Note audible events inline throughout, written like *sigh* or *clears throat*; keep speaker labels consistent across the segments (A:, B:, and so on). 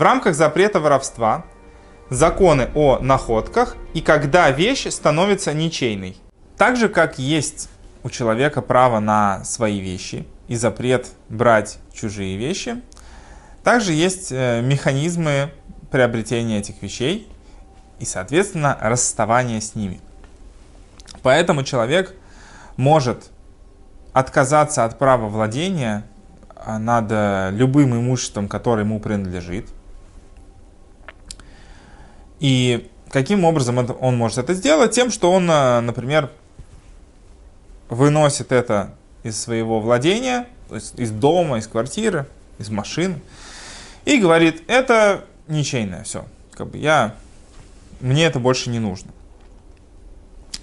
A: в рамках запрета воровства, законы о находках и когда вещь становится ничейной. Так же, как есть у человека право на свои вещи и запрет брать чужие вещи, также есть э, механизмы приобретения этих вещей и, соответственно, расставания с ними. Поэтому человек может отказаться от права владения а, над э, любым имуществом, которое ему принадлежит. И каким образом он может это сделать? Тем, что он, э, например, выносит это из своего владения, то есть из дома, из квартиры, из машины, и говорит, это ничейное все. Как бы я, мне это больше не нужно.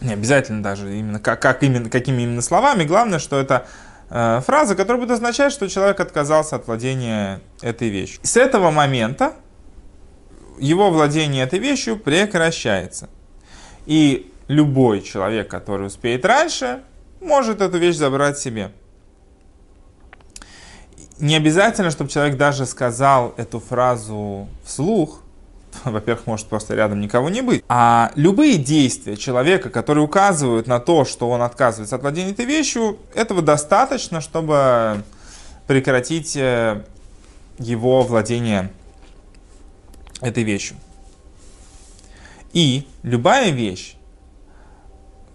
A: Не обязательно даже именно, как, как именно, какими именно словами. Главное, что это э, фраза, которая будет означать, что человек отказался от владения этой вещью. С этого момента его владение этой вещью прекращается. И любой человек, который успеет раньше, может эту вещь забрать себе. Не обязательно, чтобы человек даже сказал эту фразу вслух. *laughs* Во-первых, может просто рядом никого не быть. А любые действия человека, которые указывают на то, что он отказывается от владения этой вещью, этого достаточно, чтобы прекратить э, его владение этой вещью. И любая вещь,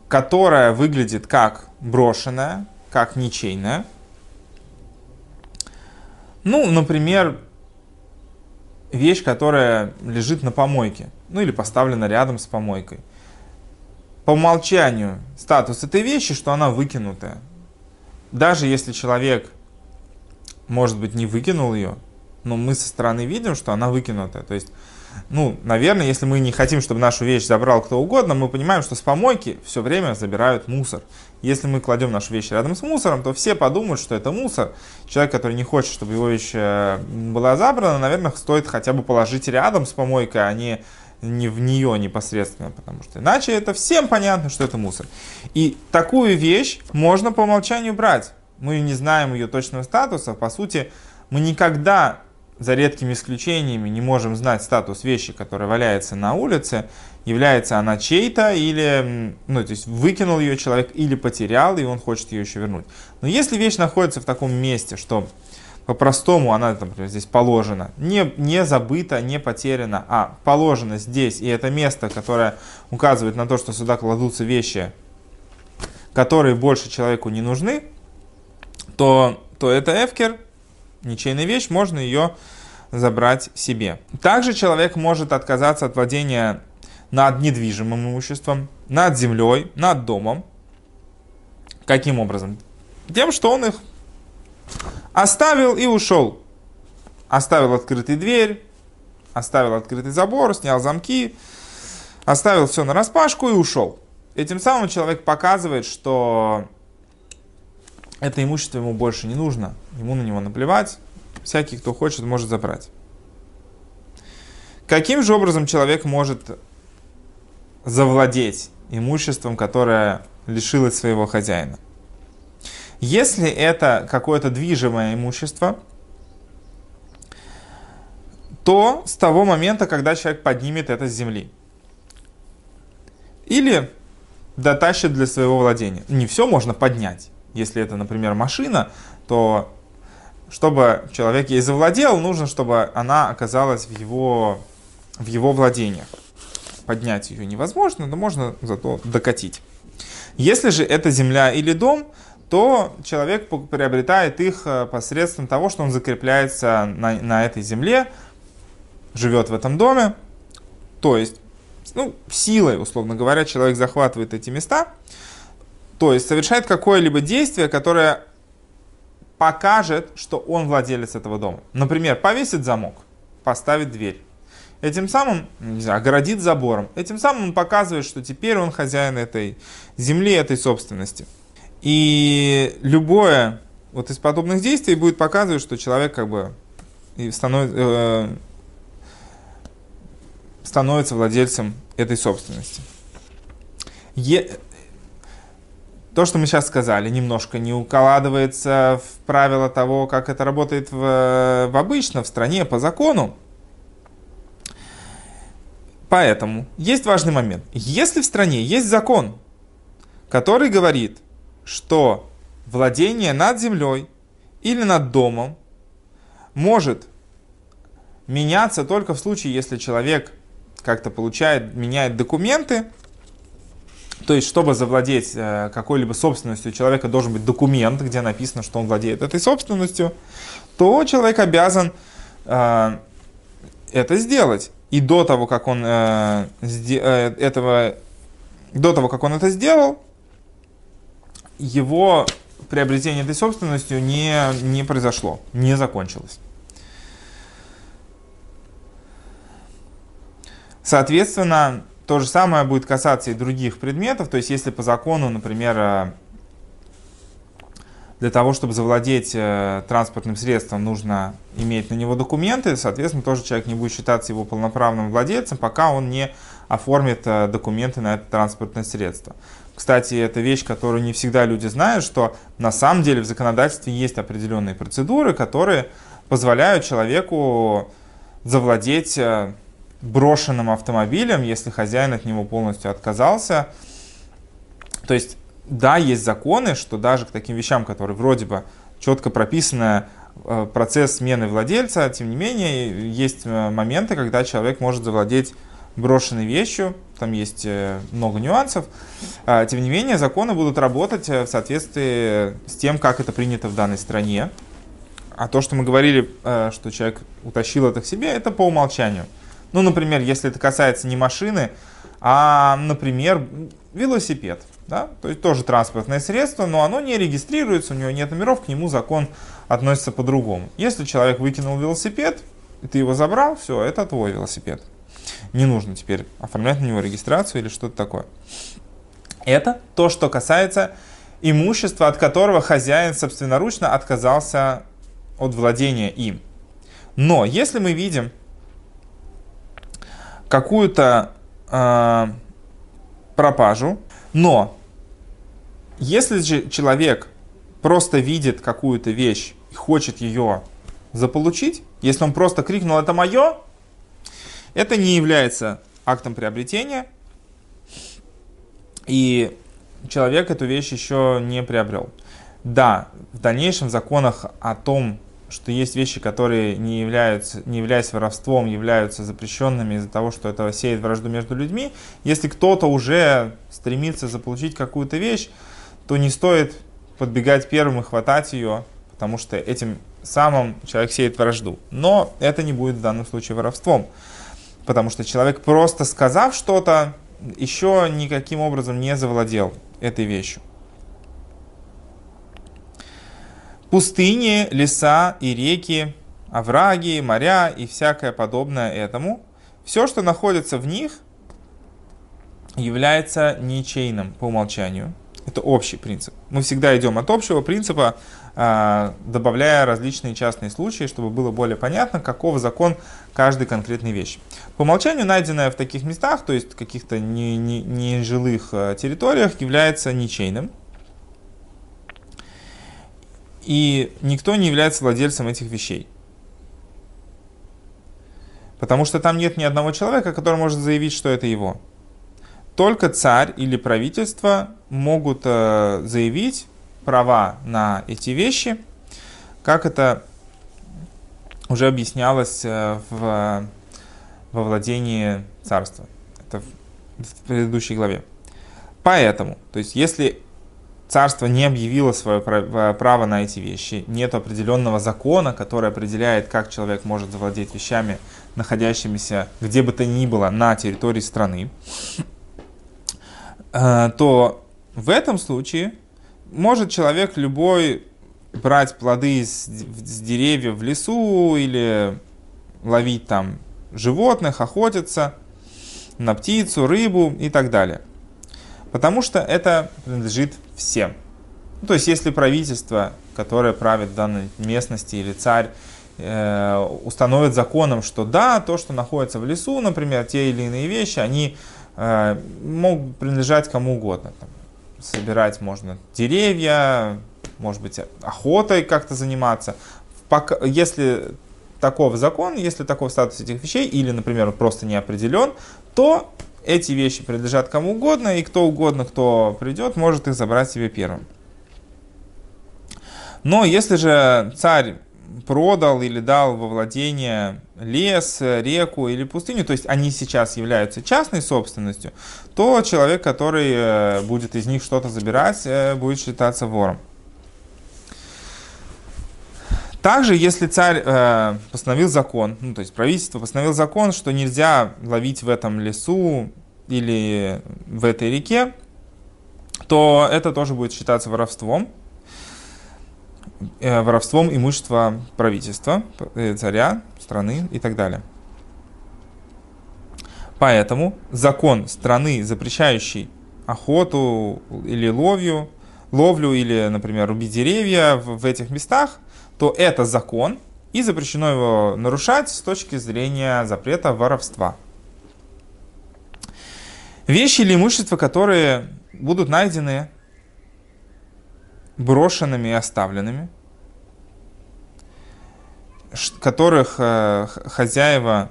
A: которая выглядит как брошенная, как ничейная. Ну, например, вещь, которая лежит на помойке, ну или поставлена рядом с помойкой. По умолчанию статус этой вещи, что она выкинутая. Даже если человек, может быть, не выкинул ее, но мы со стороны видим, что она выкинутая. То есть ну, наверное, если мы не хотим, чтобы нашу вещь забрал кто угодно, мы понимаем, что с помойки все время забирают мусор. Если мы кладем нашу вещь рядом с мусором, то все подумают, что это мусор. Человек, который не хочет, чтобы его вещь э, была забрана, наверное, стоит хотя бы положить рядом с помойкой, а не, не в нее непосредственно, потому что иначе это всем понятно, что это мусор. И такую вещь можно по умолчанию брать. Мы не знаем ее точного статуса, по сути, мы никогда за редкими исключениями не можем знать статус вещи, которая валяется на улице, является она чей-то или, ну, то есть выкинул ее человек или потерял, и он хочет ее еще вернуть. Но если вещь находится в таком месте, что по-простому она, например, здесь положена, не, не забыта, не потеряна, а положена здесь, и это место, которое указывает на то, что сюда кладутся вещи, которые больше человеку не нужны, то, то это эфкер, ничейная вещь, можно ее забрать себе. Также человек может отказаться от владения над недвижимым имуществом, над землей, над домом. Каким образом? Тем, что он их оставил и ушел. Оставил открытый дверь, оставил открытый забор, снял замки, оставил все на распашку и ушел. Этим самым человек показывает, что это имущество ему больше не нужно, ему на него наплевать, всякий, кто хочет, может забрать. Каким же образом человек может завладеть имуществом, которое лишилось своего хозяина? Если это какое-то движимое имущество, то с того момента, когда человек поднимет это с земли. Или дотащит для своего владения. Не все можно поднять. Если это, например, машина, то чтобы человек ей завладел, нужно, чтобы она оказалась в его, в его владениях. Поднять ее невозможно, но можно зато докатить. Если же это земля или дом, то человек приобретает их э, посредством того, что он закрепляется на, на этой земле, живет в этом доме, то есть ну, силой, условно говоря, человек захватывает эти места, то есть совершает какое-либо действие, которое покажет, что он владелец этого дома. Например, повесит замок, поставит дверь. Этим самым, не знаю, огородит забором. Этим самым он показывает, что теперь он хозяин этой земли, этой собственности. И любое вот из подобных действий будет показывать, что человек как бы становится, э, становится владельцем этой собственности. Е, то, что мы сейчас сказали, немножко не укладывается в правило того, как это работает в, в обычно, в стране, по закону. Поэтому есть важный момент. Если в стране есть закон, который говорит, что владение над землей или над домом может меняться только в случае, если человек как-то получает, меняет документы, то есть, чтобы завладеть э, какой-либо собственностью, у человека должен быть документ, где написано, что он владеет этой собственностью, то человек обязан э, это сделать. И до того, как он э, э, этого, до того, как он это сделал, его приобретение этой собственностью не, не произошло, не закончилось. Соответственно, то же самое будет касаться и других предметов. То есть, если по закону, например, э, для того, чтобы завладеть э, транспортным средством, нужно иметь на него документы, соответственно, тоже человек не будет считаться его полноправным владельцем, пока он не оформит э, документы на это транспортное средство. Кстати, это вещь, которую не всегда люди знают, что на самом деле в законодательстве есть определенные процедуры, которые позволяют человеку завладеть брошенным автомобилем, если хозяин от него полностью отказался. То есть, да, есть законы, что даже к таким вещам, которые вроде бы четко прописаны э, процесс смены владельца, тем не менее, есть э, моменты, когда человек может завладеть брошенной вещью, там есть э, много нюансов. А, тем не менее, законы будут работать в соответствии с тем, как это принято в данной стране. А то, что мы говорили, что человек утащил это к себе, это по умолчанию. Ну, например, если это касается не машины, а, например, велосипед. Да? То есть тоже транспортное средство, но оно не регистрируется, у него нет номеров, к нему закон относится по-другому. Если человек выкинул велосипед, и ты его забрал, все, это твой велосипед. Не нужно теперь оформлять на него регистрацию или что-то такое. Это то, что касается имущества, от которого хозяин собственноручно отказался от владения им. Но если мы видим, какую-то э, пропажу, но если же человек просто видит какую-то вещь и хочет ее заполучить, если он просто крикнул «это мое», это не является актом приобретения, и человек эту вещь еще не приобрел. Да, в дальнейшем в законах о том, что есть вещи, которые не являются, не являясь воровством, являются запрещенными из-за того, что это сеет вражду между людьми. Если кто-то уже стремится заполучить какую-то вещь, то не стоит подбегать первым и хватать ее, потому что этим самым человек сеет вражду. Но это не будет в данном случае воровством, потому что человек просто сказав что-то, еще никаким образом не завладел этой вещью. Пустыни, леса и реки, овраги, моря и всякое подобное этому, все, что находится в них, является ничейным по умолчанию. Это общий принцип. Мы всегда идем от общего принципа, а, добавляя различные частные случаи, чтобы было более понятно, каков закон каждой конкретной вещи. По умолчанию найденное в таких местах, то есть каких-то нежилых не, не а, территориях, является ничейным и никто не является владельцем этих вещей. Потому что там нет ни одного человека, который может заявить, что это его. Только царь или правительство могут э, заявить права на эти вещи, как это уже объяснялось э, в, во владении царства. Это в, в предыдущей главе. Поэтому, то есть если царство не объявило свое право на эти вещи, нет определенного закона, который определяет, как человек может завладеть вещами, находящимися где бы то ни было на территории страны, э, то в этом случае может человек любой брать плоды с, с деревьев в лесу или ловить там животных, охотиться на птицу, рыбу и так далее. Потому что это принадлежит всем. Ну, то есть, если правительство, которое правит данной местности, или царь, э, установит законом, что да, то, что находится в лесу, например, те или иные вещи, они э, могут принадлежать кому угодно. Там, собирать можно деревья, может быть, охотой как-то заниматься. Пока, если таков закон, если таков статус этих вещей, или, например, он просто не определен, то эти вещи принадлежат кому угодно, и кто угодно, кто придет, может их забрать себе первым. Но если же царь продал или дал во владение лес, реку или пустыню, то есть они сейчас являются частной собственностью, то человек, который э, будет из них что-то забирать, э, будет считаться вором. Также, если царь э, постановил закон, ну, то есть правительство постановил закон, что нельзя ловить в этом лесу или в этой реке, то это тоже будет считаться воровством. Э, воровством имущества правительства, э, царя, страны и так далее. Поэтому закон страны, запрещающий охоту или ловью, ловлю или, например, рубить деревья в, в этих местах, то это закон, и запрещено его нарушать с точки зрения запрета воровства. Вещи или имущество, которые будут найдены брошенными и оставленными, которых э, хозяева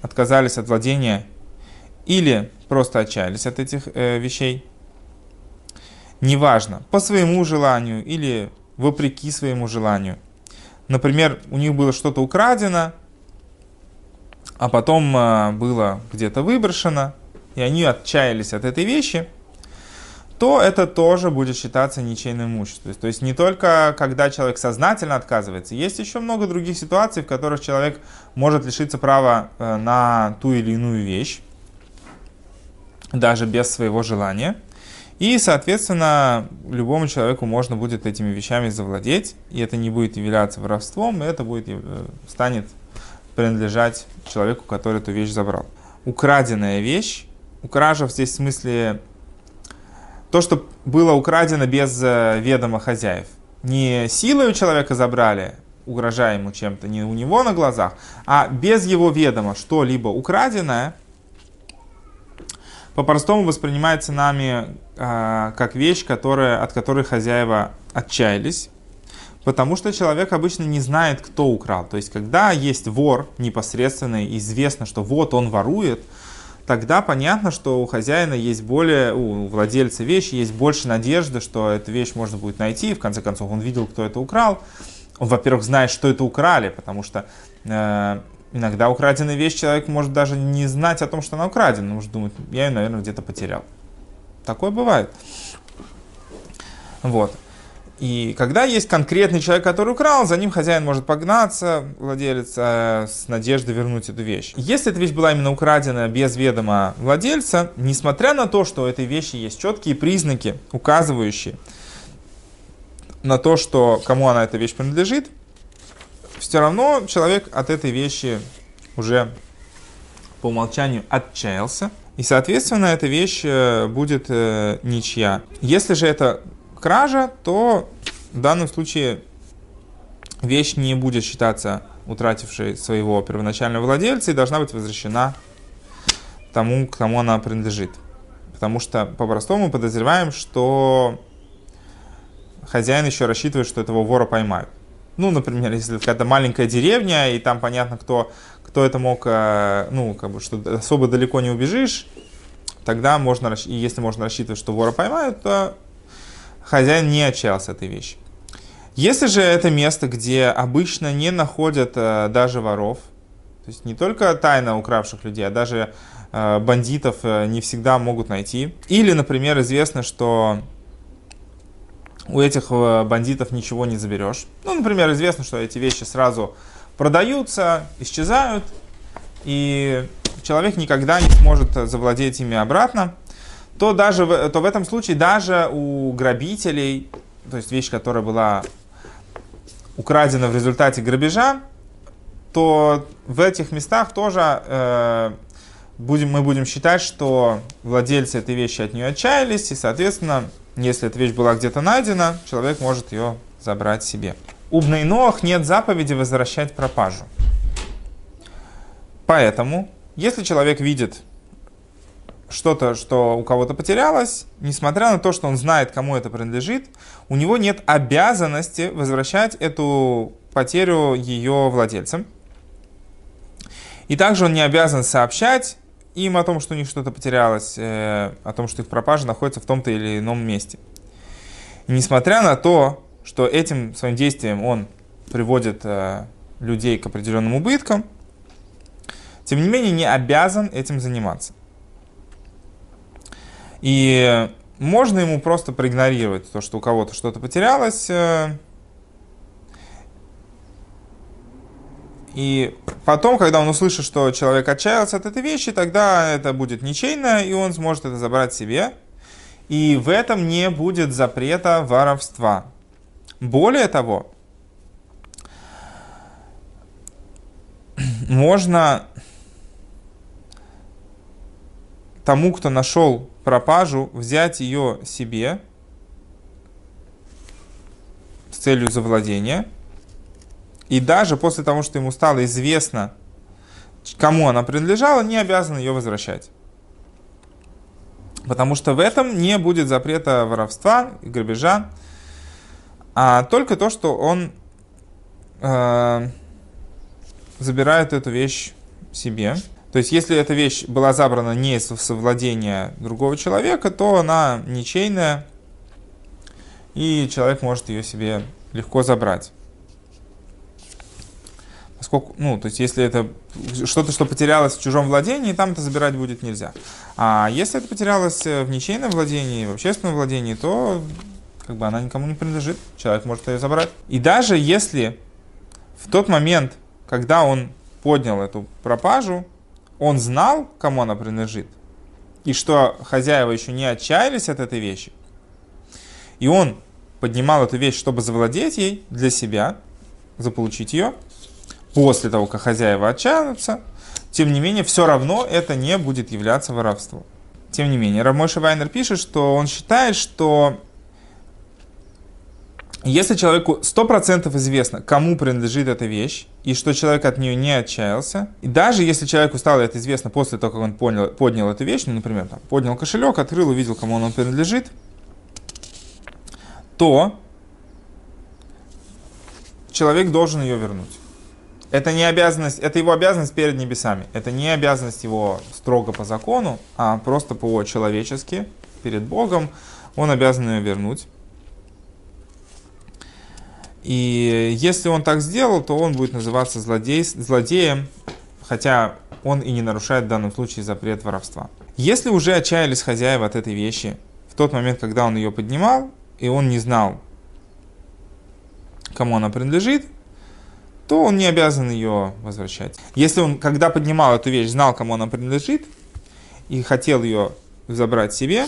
A: отказались от владения или просто отчаялись от этих э, вещей, неважно, по своему желанию или вопреки своему желанию. Например, у них было что-то украдено, а потом э, было где-то выброшено, и они отчаялись от этой вещи – то это тоже будет считаться ничейным имуществом. То есть не только когда человек сознательно отказывается, есть еще много других ситуаций, в которых человек может лишиться права э, на ту или иную вещь, даже без своего желания. И, соответственно, любому человеку можно будет этими вещами завладеть, и это не будет являться воровством, и это будет, э, станет принадлежать человеку, который эту вещь забрал. Украденная вещь, укража здесь в смысле то, что было украдено без э, ведома хозяев. Не силой у человека забрали, угрожая ему чем-то, не у него на глазах, а без его ведома что-либо украденное, по-простому воспринимается нами э, как вещь, которая, от которой хозяева отчаялись, потому что человек обычно не знает, кто украл. То есть, когда есть вор непосредственно, известно, что вот он ворует, тогда понятно, что у хозяина есть более, у владельца вещи есть больше надежды, что эту вещь можно будет найти. В конце концов, он видел, кто это украл. Он, во-первых, знает, что это украли, потому что э, иногда украденная вещь человек может даже не знать о том, что она украдена. Он может думать, я ее, наверное, где-то потерял. Такое бывает. Вот. И когда есть конкретный человек, который украл, за ним хозяин может погнаться, владелец, э, с надеждой вернуть эту вещь. Если эта вещь была именно украдена без ведома владельца, несмотря на то, что у этой вещи есть четкие признаки, указывающие на то, что кому она эта вещь принадлежит, все равно человек от этой вещи уже по умолчанию отчаялся. И, соответственно, эта вещь э, будет э, ничья. Если же это кража, то в данном случае вещь не будет считаться утратившей своего первоначального владельца и должна быть возвращена тому, к кому она принадлежит. Потому что по-простому подозреваем, что хозяин еще рассчитывает, что этого вора поймают. Ну, например, если какая-то маленькая деревня, и там понятно, кто, кто это мог, э, ну, как бы, что особо далеко не убежишь, тогда можно, и если можно рассчитывать, что вора поймают, то хозяин не отчаялся этой вещи. Если же это место, где обычно не находят э, даже воров, то есть не только тайно укравших людей, а даже э, бандитов не всегда могут найти. Или, например, известно, что у этих э, бандитов ничего не заберешь. Ну, например, известно, что эти вещи сразу продаются, исчезают, и человек никогда не сможет завладеть ими обратно то даже то в этом случае даже у грабителей, то есть вещь, которая была украдена в результате грабежа, то в этих местах тоже э, будем, мы будем считать, что владельцы этой вещи от нее отчаялись, и, соответственно, если эта вещь была где-то найдена, человек может ее забрать себе. У Бнейноах нет заповеди возвращать пропажу. Поэтому, если человек видит что-то, что у кого-то потерялось, несмотря на то, что он знает, кому это принадлежит, у него нет обязанности возвращать эту потерю ее владельцам. И также он не обязан сообщать им о том, что у них что-то потерялось, э, о том, что их пропажа находится в том-то или ином месте. И несмотря на то, что этим своим действием он приводит э, людей к определенным убыткам, тем не менее не обязан этим заниматься. И можно ему просто проигнорировать то, что у кого-то что-то потерялось, э, И потом, когда он услышит, что человек отчаялся от этой вещи, тогда это будет ничейно, и он сможет это забрать себе. И в этом не будет запрета воровства. Более того, *clears throat* можно тому, кто нашел пропажу, взять ее себе с целью завладения. И даже после того, что ему стало известно, кому она принадлежала, не обязан ее возвращать. Потому что в этом не будет запрета воровства и грабежа, а только то, что он э, забирает эту вещь себе. То есть, если эта вещь была забрана не из совладения другого человека, то она ничейная, и человек может ее себе легко забрать. Поскольку, ну, то есть, если это что-то, что потерялось в чужом владении, там это забирать будет нельзя. А если это потерялось в ничейном владении, в общественном владении, то как бы она никому не принадлежит, человек может ее забрать. И даже если в тот момент, когда он поднял эту пропажу, он знал, кому она принадлежит, и что хозяева еще не отчаялись от этой вещи, и он поднимал эту вещь, чтобы завладеть ей для себя, заполучить ее, после того, как хозяева отчаянутся, тем не менее, все равно это не будет являться воровством. Тем не менее, Рамойша Вайнер пишет, что он считает, что если человеку 100% известно, кому принадлежит эта вещь, и что человек от нее не отчаялся, и даже если человеку стало это известно после того, как он понял, поднял эту вещь, ну, например, там, поднял кошелек, открыл, увидел, кому он принадлежит, то человек должен ее вернуть. Это не обязанность, это его обязанность перед небесами. Это не обязанность его строго по закону, а просто по-человечески, перед Богом. Он обязан ее вернуть. И если он так сделал, то он будет называться злодей, злодеем, хотя он и не нарушает в данном случае запрет воровства. Если уже отчаялись хозяева от этой вещи в тот момент, когда он ее поднимал, и он не знал, кому она принадлежит, то он не обязан ее возвращать. Если он, когда поднимал эту вещь, знал, кому она принадлежит, и хотел ее забрать себе,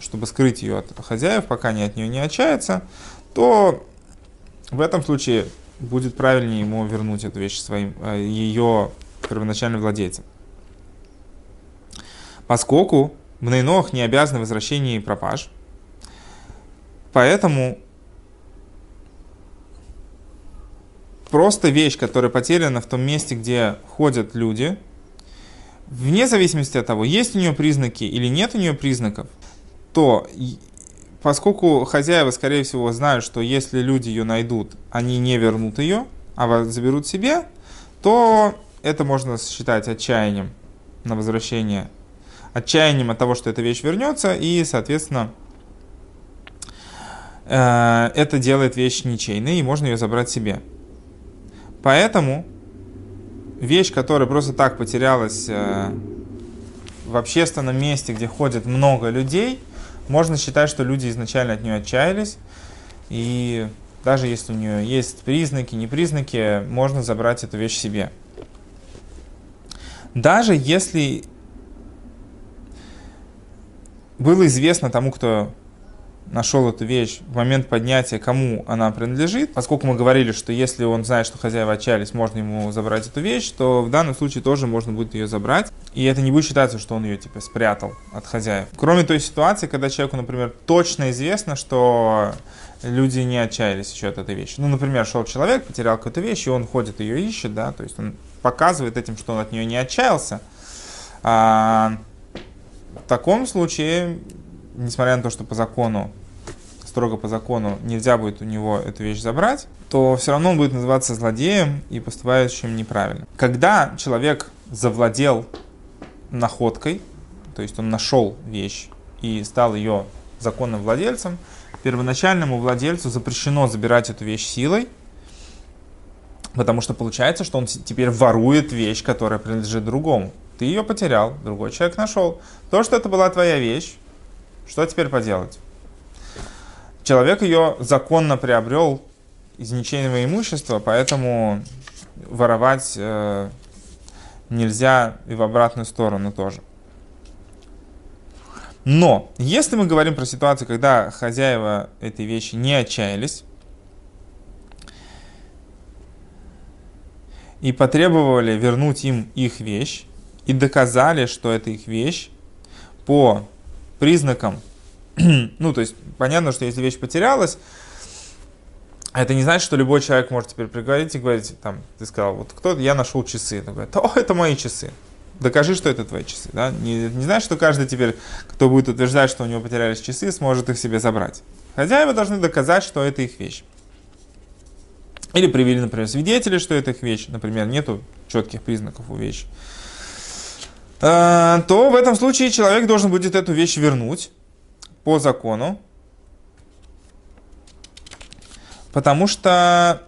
A: чтобы скрыть ее от хозяев, пока они от нее не отчаются, то в этом случае будет правильнее ему вернуть эту вещь своим, э, ее первоначальным владельцам. Поскольку Мнейнох не обязан в возвращении пропаж, поэтому просто вещь, которая потеряна в том месте, где ходят люди, вне зависимости от того, есть у нее признаки или нет у нее признаков, то поскольку хозяева, скорее всего, знают, что если люди ее найдут, они не вернут ее, а заберут себе, то это можно считать отчаянием на возвращение. Отчаянием от того, что эта вещь вернется, и, соответственно, э, это делает вещь ничейной, и можно ее забрать себе. Поэтому вещь, которая просто так потерялась э, в общественном месте, где ходит много людей, можно считать, что люди изначально от нее отчаялись, и даже если у нее есть признаки, не признаки, можно забрать эту вещь себе. Даже если было известно тому, кто нашел эту вещь в момент поднятия, кому она принадлежит, поскольку мы говорили, что если он знает, что хозяева отчаялись, можно ему забрать эту вещь, то в данном случае тоже можно будет ее забрать, и это не будет считаться, что он ее типа спрятал от хозяев. Кроме той ситуации, когда человеку, например, точно известно, что люди не отчаялись еще от этой вещи. Ну, например, шел человек, потерял какую-то вещь, и он ходит ее ищет, да, то есть он показывает этим, что он от нее не отчаялся. А, в таком случае, несмотря на то, что по закону строго по закону нельзя будет у него эту вещь забрать, то все равно он будет называться злодеем и поступающим неправильно. Когда человек завладел находкой, то есть он нашел вещь и стал ее законным владельцем, первоначальному владельцу запрещено забирать эту вещь силой, потому что получается, что он теперь ворует вещь, которая принадлежит другому. Ты ее потерял, другой человек нашел. То, что это была твоя вещь, что теперь поделать? Человек ее законно приобрел из ничейного имущества, поэтому воровать э, нельзя и в обратную сторону тоже. Но, если мы говорим про ситуацию, когда хозяева этой вещи не отчаялись и потребовали вернуть им их вещь, и доказали, что это их вещь по признакам, *clears throat* ну, то есть, понятно, что если вещь потерялась, это не значит, что любой человек может теперь приговорить и говорить, там, ты сказал, вот кто я нашел часы. Он говорит, о, это мои часы. Докажи, что это твои часы. Да? Не, не значит, что каждый теперь, кто будет утверждать, что у него потерялись часы, сможет их себе забрать. Хозяева должны доказать, что это их вещь. Или привели, например, свидетели, что это их вещь. Например, нету четких признаков у вещи. А, то в этом случае человек должен будет эту вещь вернуть по закону. Потому что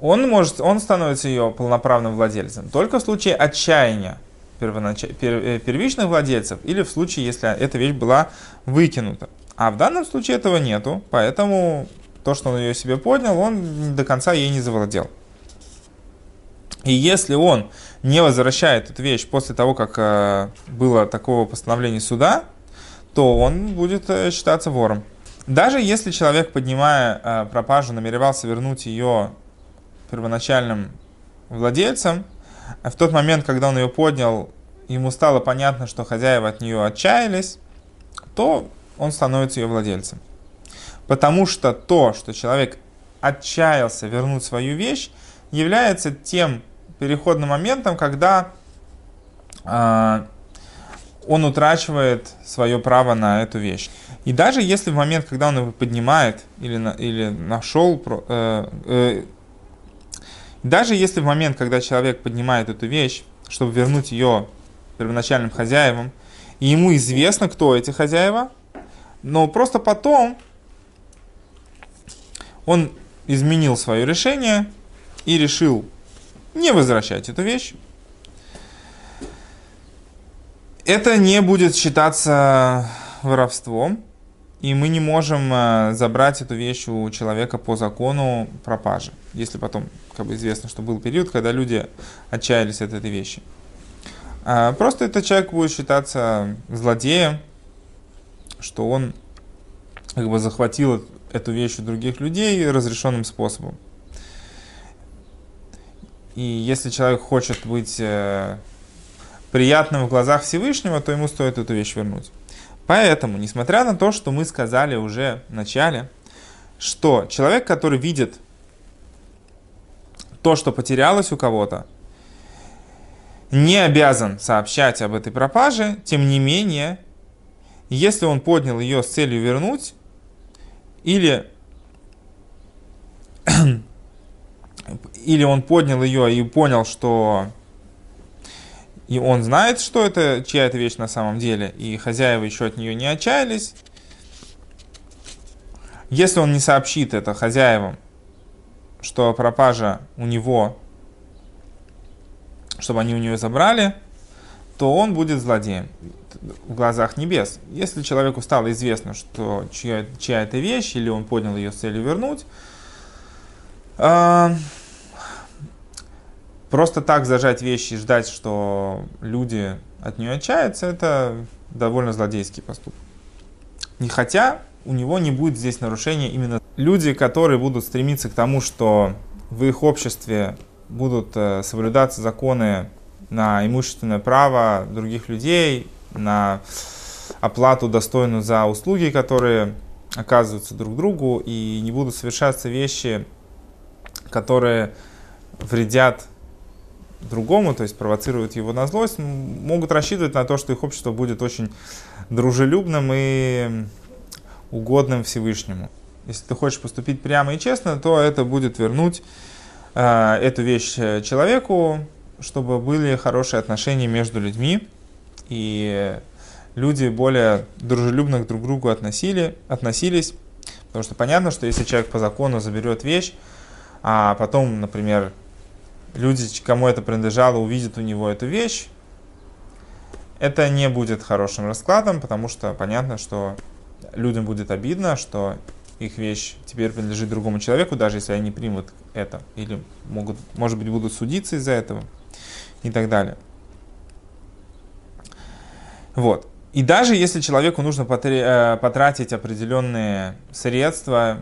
A: он, может, он становится ее полноправным владельцем только в случае отчаяния первонач... Э, первичных владельцев или в случае, если эта вещь была выкинута. А в данном случае этого нету, поэтому то, что он ее себе поднял, он до конца ей не завладел. И если он не возвращает эту вещь после того, как э, было такого постановления суда, то он будет э, считаться вором. Даже если человек, поднимая пропажу, намеревался вернуть ее первоначальным владельцем, а в тот момент, когда он ее поднял, ему стало понятно, что хозяева от нее отчаялись, то он становится ее владельцем. Потому что то, что человек отчаялся вернуть свою вещь, является тем переходным моментом, когда э, он утрачивает свое право на эту вещь. И даже если в момент, когда он его поднимает или, на, или нашел, э, э, даже если в момент, когда человек поднимает эту вещь, чтобы вернуть ее первоначальным хозяевам, и ему известно, кто эти хозяева, но просто потом он изменил свое решение и решил не возвращать эту вещь, это не будет считаться воровством, и мы не можем э, забрать эту вещь у человека по закону пропажи, если потом как бы известно, что был период, когда люди отчаялись от этой вещи. А просто этот человек будет считаться злодеем, что он как бы захватил эту вещь у других людей разрешенным способом. И если человек хочет быть э, приятным в глазах Всевышнего, то ему стоит эту вещь вернуть. Поэтому, несмотря на то, что мы сказали уже в начале, что человек, который видит то, что потерялось у кого-то, не обязан сообщать об этой пропаже, тем не менее, если он поднял ее с целью вернуть, или, или он поднял ее и понял, что и он знает, что это чья-то вещь на самом деле, и хозяева еще от нее не отчаялись. Если он не сообщит это хозяевам, что пропажа у него, чтобы они у нее забрали, то он будет злодеем в глазах небес. Если человеку стало известно, что чья, чья это вещь, или он поднял ее с целью вернуть, Просто так зажать вещи и ждать, что люди от нее отчаются, это довольно злодейский поступок. Не хотя у него не будет здесь нарушения именно люди, которые будут стремиться к тому, что в их обществе будут э, соблюдаться законы на имущественное право других людей, на оплату достойную за услуги, которые оказываются друг другу, и не будут совершаться вещи, которые вредят другому, то есть провоцируют его на злость, могут рассчитывать на то, что их общество будет очень дружелюбным и угодным Всевышнему. Если ты хочешь поступить прямо и честно, то это будет вернуть э, эту вещь человеку, чтобы были хорошие отношения между людьми, и люди более дружелюбно к друг другу относили, относились. Потому что понятно, что если человек по закону заберет вещь, а потом, например, люди, кому это принадлежало, увидят у него эту вещь, это не будет хорошим раскладом, потому что понятно, что людям будет обидно, что их вещь теперь принадлежит другому человеку, даже если они примут это, или могут, может быть, будут судиться из-за этого и так далее. Вот. И даже если человеку нужно э, потратить определенные средства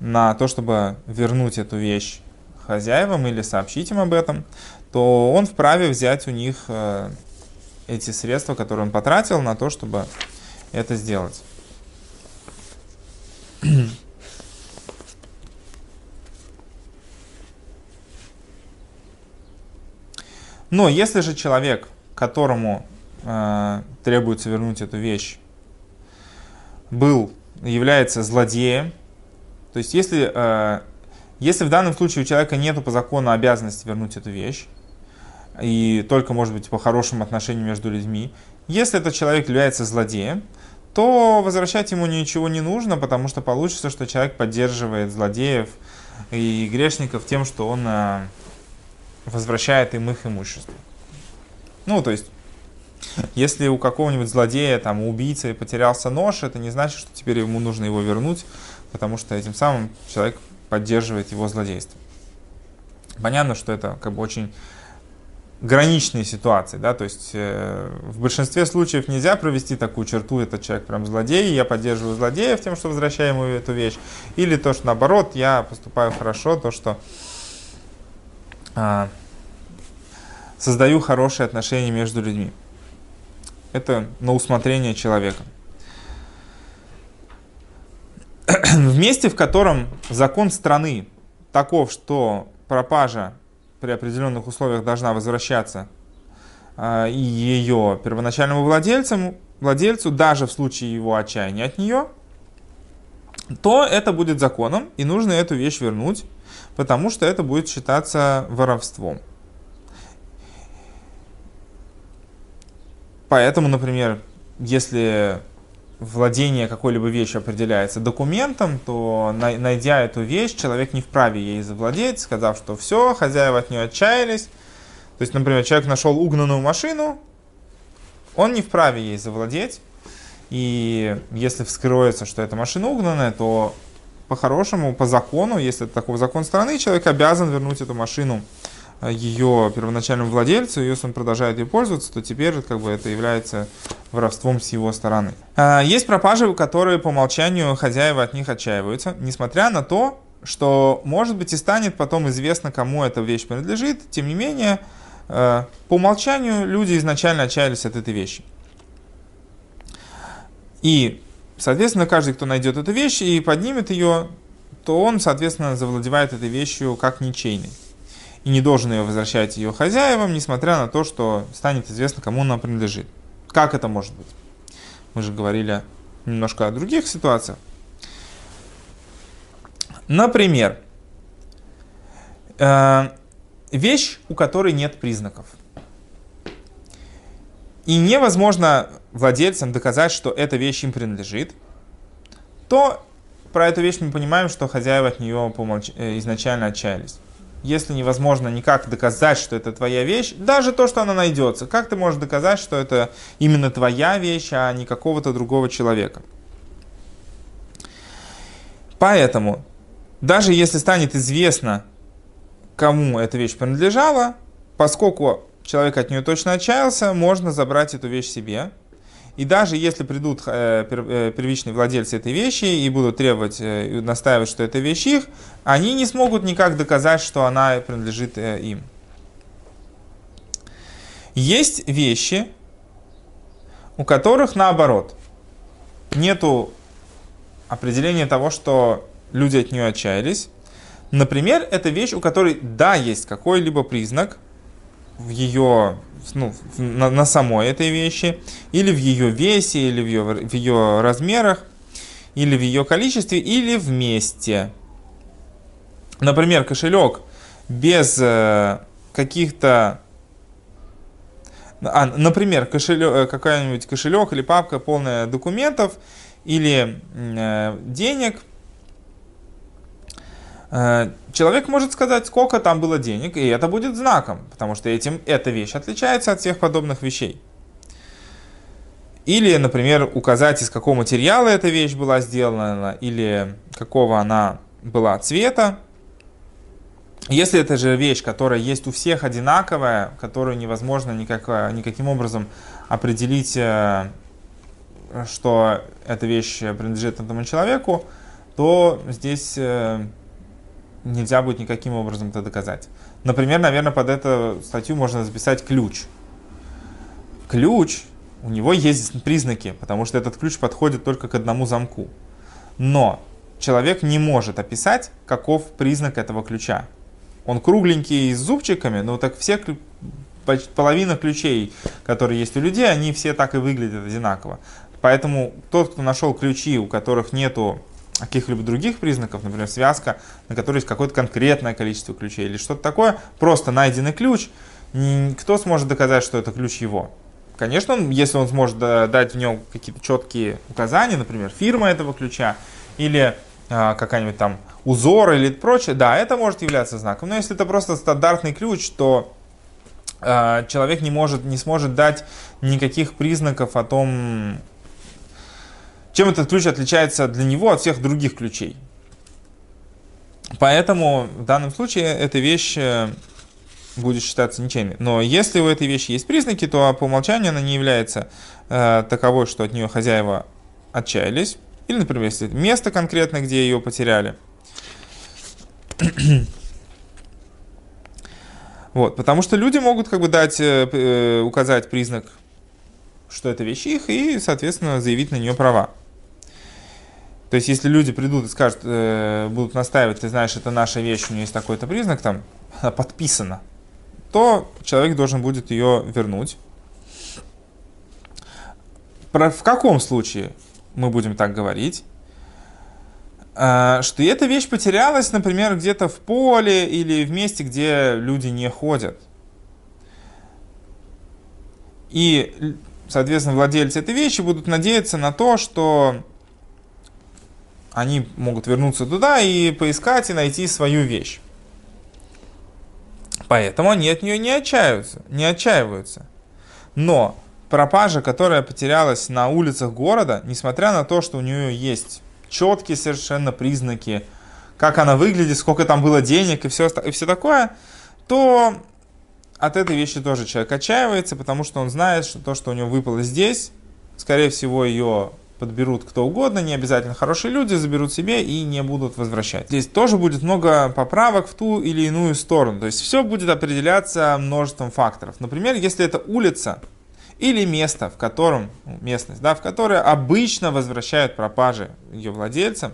A: на то, чтобы вернуть эту вещь хозяевам или сообщить им об этом, то он вправе взять у них э, эти средства, которые он потратил, на то, чтобы это сделать. *clears throat* Но если же человек, которому э, требуется вернуть эту вещь, был, является злодеем, то есть если, э, если в данном случае у человека нет по закону обязанности вернуть эту вещь, и только, может быть, по хорошим отношениям между людьми, если этот человек является злодеем, то возвращать ему ничего не нужно, потому что получится, что человек поддерживает злодеев и грешников тем, что он э, возвращает им их имущество. Ну, то есть, если у какого-нибудь злодея, там, у убийцы потерялся нож, это не значит, что теперь ему нужно его вернуть, потому что этим самым человек поддерживает его злодейство. Понятно, что это как бы очень граничные ситуации, да, то есть э, в большинстве случаев нельзя провести такую черту, этот человек прям злодей, я поддерживаю злодеев тем, что возвращаю ему эту вещь, или то, что наоборот, я поступаю хорошо, то, что э, создаю хорошие отношения между людьми. Это на усмотрение человека. В месте, в котором закон страны таков, что пропажа при определенных условиях должна возвращаться э, и ее первоначальному владельцу, владельцу, даже в случае его отчаяния от нее, то это будет законом, и нужно эту вещь вернуть, потому что это будет считаться воровством. Поэтому, например, если владение какой-либо вещью определяется документом, то, найдя эту вещь, человек не вправе ей завладеть, сказав, что все, хозяева от нее отчаялись. То есть, например, человек нашел угнанную машину, он не вправе ей завладеть. И если вскроется, что эта машина угнанная, то по-хорошему, по закону, если это такой закон страны, человек обязан вернуть эту машину ее первоначальному владельцу, и если он продолжает ей пользоваться, то теперь как бы это является воровством с его стороны. А, есть пропажи, которые по умолчанию хозяева от них отчаиваются, несмотря на то, что, может быть, и станет потом известно, кому эта вещь принадлежит, тем не менее, э, по умолчанию люди изначально отчаялись от этой вещи. И, соответственно, каждый, кто найдет эту вещь и поднимет ее, то он, соответственно, завладевает этой вещью как ничейной и не должен ее возвращать ее хозяевам, несмотря на то, что станет известно, кому она принадлежит. Как это может быть? Мы же говорили немножко о других ситуациях. Например, э, вещь, у которой нет признаков. И невозможно владельцам доказать, что эта вещь им принадлежит, то про эту вещь мы понимаем, что хозяева от нее э, изначально отчаялись если невозможно никак доказать, что это твоя вещь, даже то, что она найдется, как ты можешь доказать, что это именно твоя вещь, а не какого-то другого человека? Поэтому, даже если станет известно, кому эта вещь принадлежала, поскольку человек от нее точно отчаялся, можно забрать эту вещь себе – и даже если придут э, э, первичные владельцы этой вещи и будут требовать, э, настаивать, что это вещь их, они не смогут никак доказать, что она принадлежит им. Есть вещи, у которых наоборот, нету определения того, что люди от нее отчаялись. Например, это вещь, у которой да, есть какой-либо признак в ее ну, на, на самой этой вещи, или в ее весе, или в ее, в ее размерах. или в ее количестве, или вместе. Например, кошелек без э, каких-то а, например, кошелек, э, какая-нибудь кошелек или папка полная документов или э, денег. Э, человек может сказать, сколько там было денег, и это будет знаком, потому что этим эта вещь отличается от всех подобных вещей. Или, например, указать, из какого материала эта вещь была сделана, или какого она была цвета. Если это же вещь, которая есть у всех одинаковая, которую невозможно никак, никаким образом определить, э, что эта вещь принадлежит этому человеку, то здесь э, нельзя будет никаким образом это доказать. Например, наверное, под эту статью можно записать ключ. Ключ, у него есть признаки, потому что этот ключ подходит только к одному замку. Но человек не может описать, каков признак этого ключа. Он кругленький с зубчиками, но так все половина ключей, которые есть у людей, они все так и выглядят одинаково. Поэтому тот, кто нашел ключи, у которых нету каких-либо других признаков, например, связка, на которой есть какое-то конкретное количество ключей или что-то такое, просто найденный ключ, кто сможет доказать, что это ключ его? Конечно, он, если он сможет дать в нем какие-то четкие указания, например, фирма этого ключа или а, какая-нибудь там узор или прочее, да, это может являться знаком. Но если это просто стандартный ключ, то э, человек не, может, не сможет дать никаких признаков о том, чем этот ключ отличается для него от всех других ключей. Поэтому в данном случае эта вещь э, будет считаться ничейной. Но если у этой вещи есть признаки, то по умолчанию она не является э, таковой, что от нее хозяева отчаялись. Или, например, если место конкретно, где ее потеряли *clears throat* – вот, потому что люди могут как бы дать, э, э, указать признак, что это вещь их, и, соответственно, заявить на нее права. То есть, если люди придут и скажут, э, будут настаивать, ты знаешь, это наша вещь, у нее есть такой-то признак, там, она подписана, то человек должен будет ее вернуть. Про, в каком случае мы будем так говорить? А, что эта вещь потерялась, например, где-то в поле или в месте, где люди не ходят. И, соответственно, владельцы этой вещи будут надеяться на то, что они могут вернуться туда и поискать и найти свою вещь. Поэтому они от нее не отчаиваются, не отчаиваются. Но пропажа, которая потерялась на улицах города, несмотря на то, что у нее есть четкие совершенно признаки, как она выглядит, сколько там было денег и все, и все такое, то от этой вещи тоже человек отчаивается, потому что он знает, что то, что у него выпало здесь, скорее всего, ее подберут кто угодно, не обязательно хорошие люди, заберут себе и не будут возвращать. Здесь тоже будет много поправок в ту или иную сторону. То есть все будет определяться множеством факторов. Например, если это улица, или место, в котором, ну, местность, да, в которой обычно возвращают пропажи ее владельцам,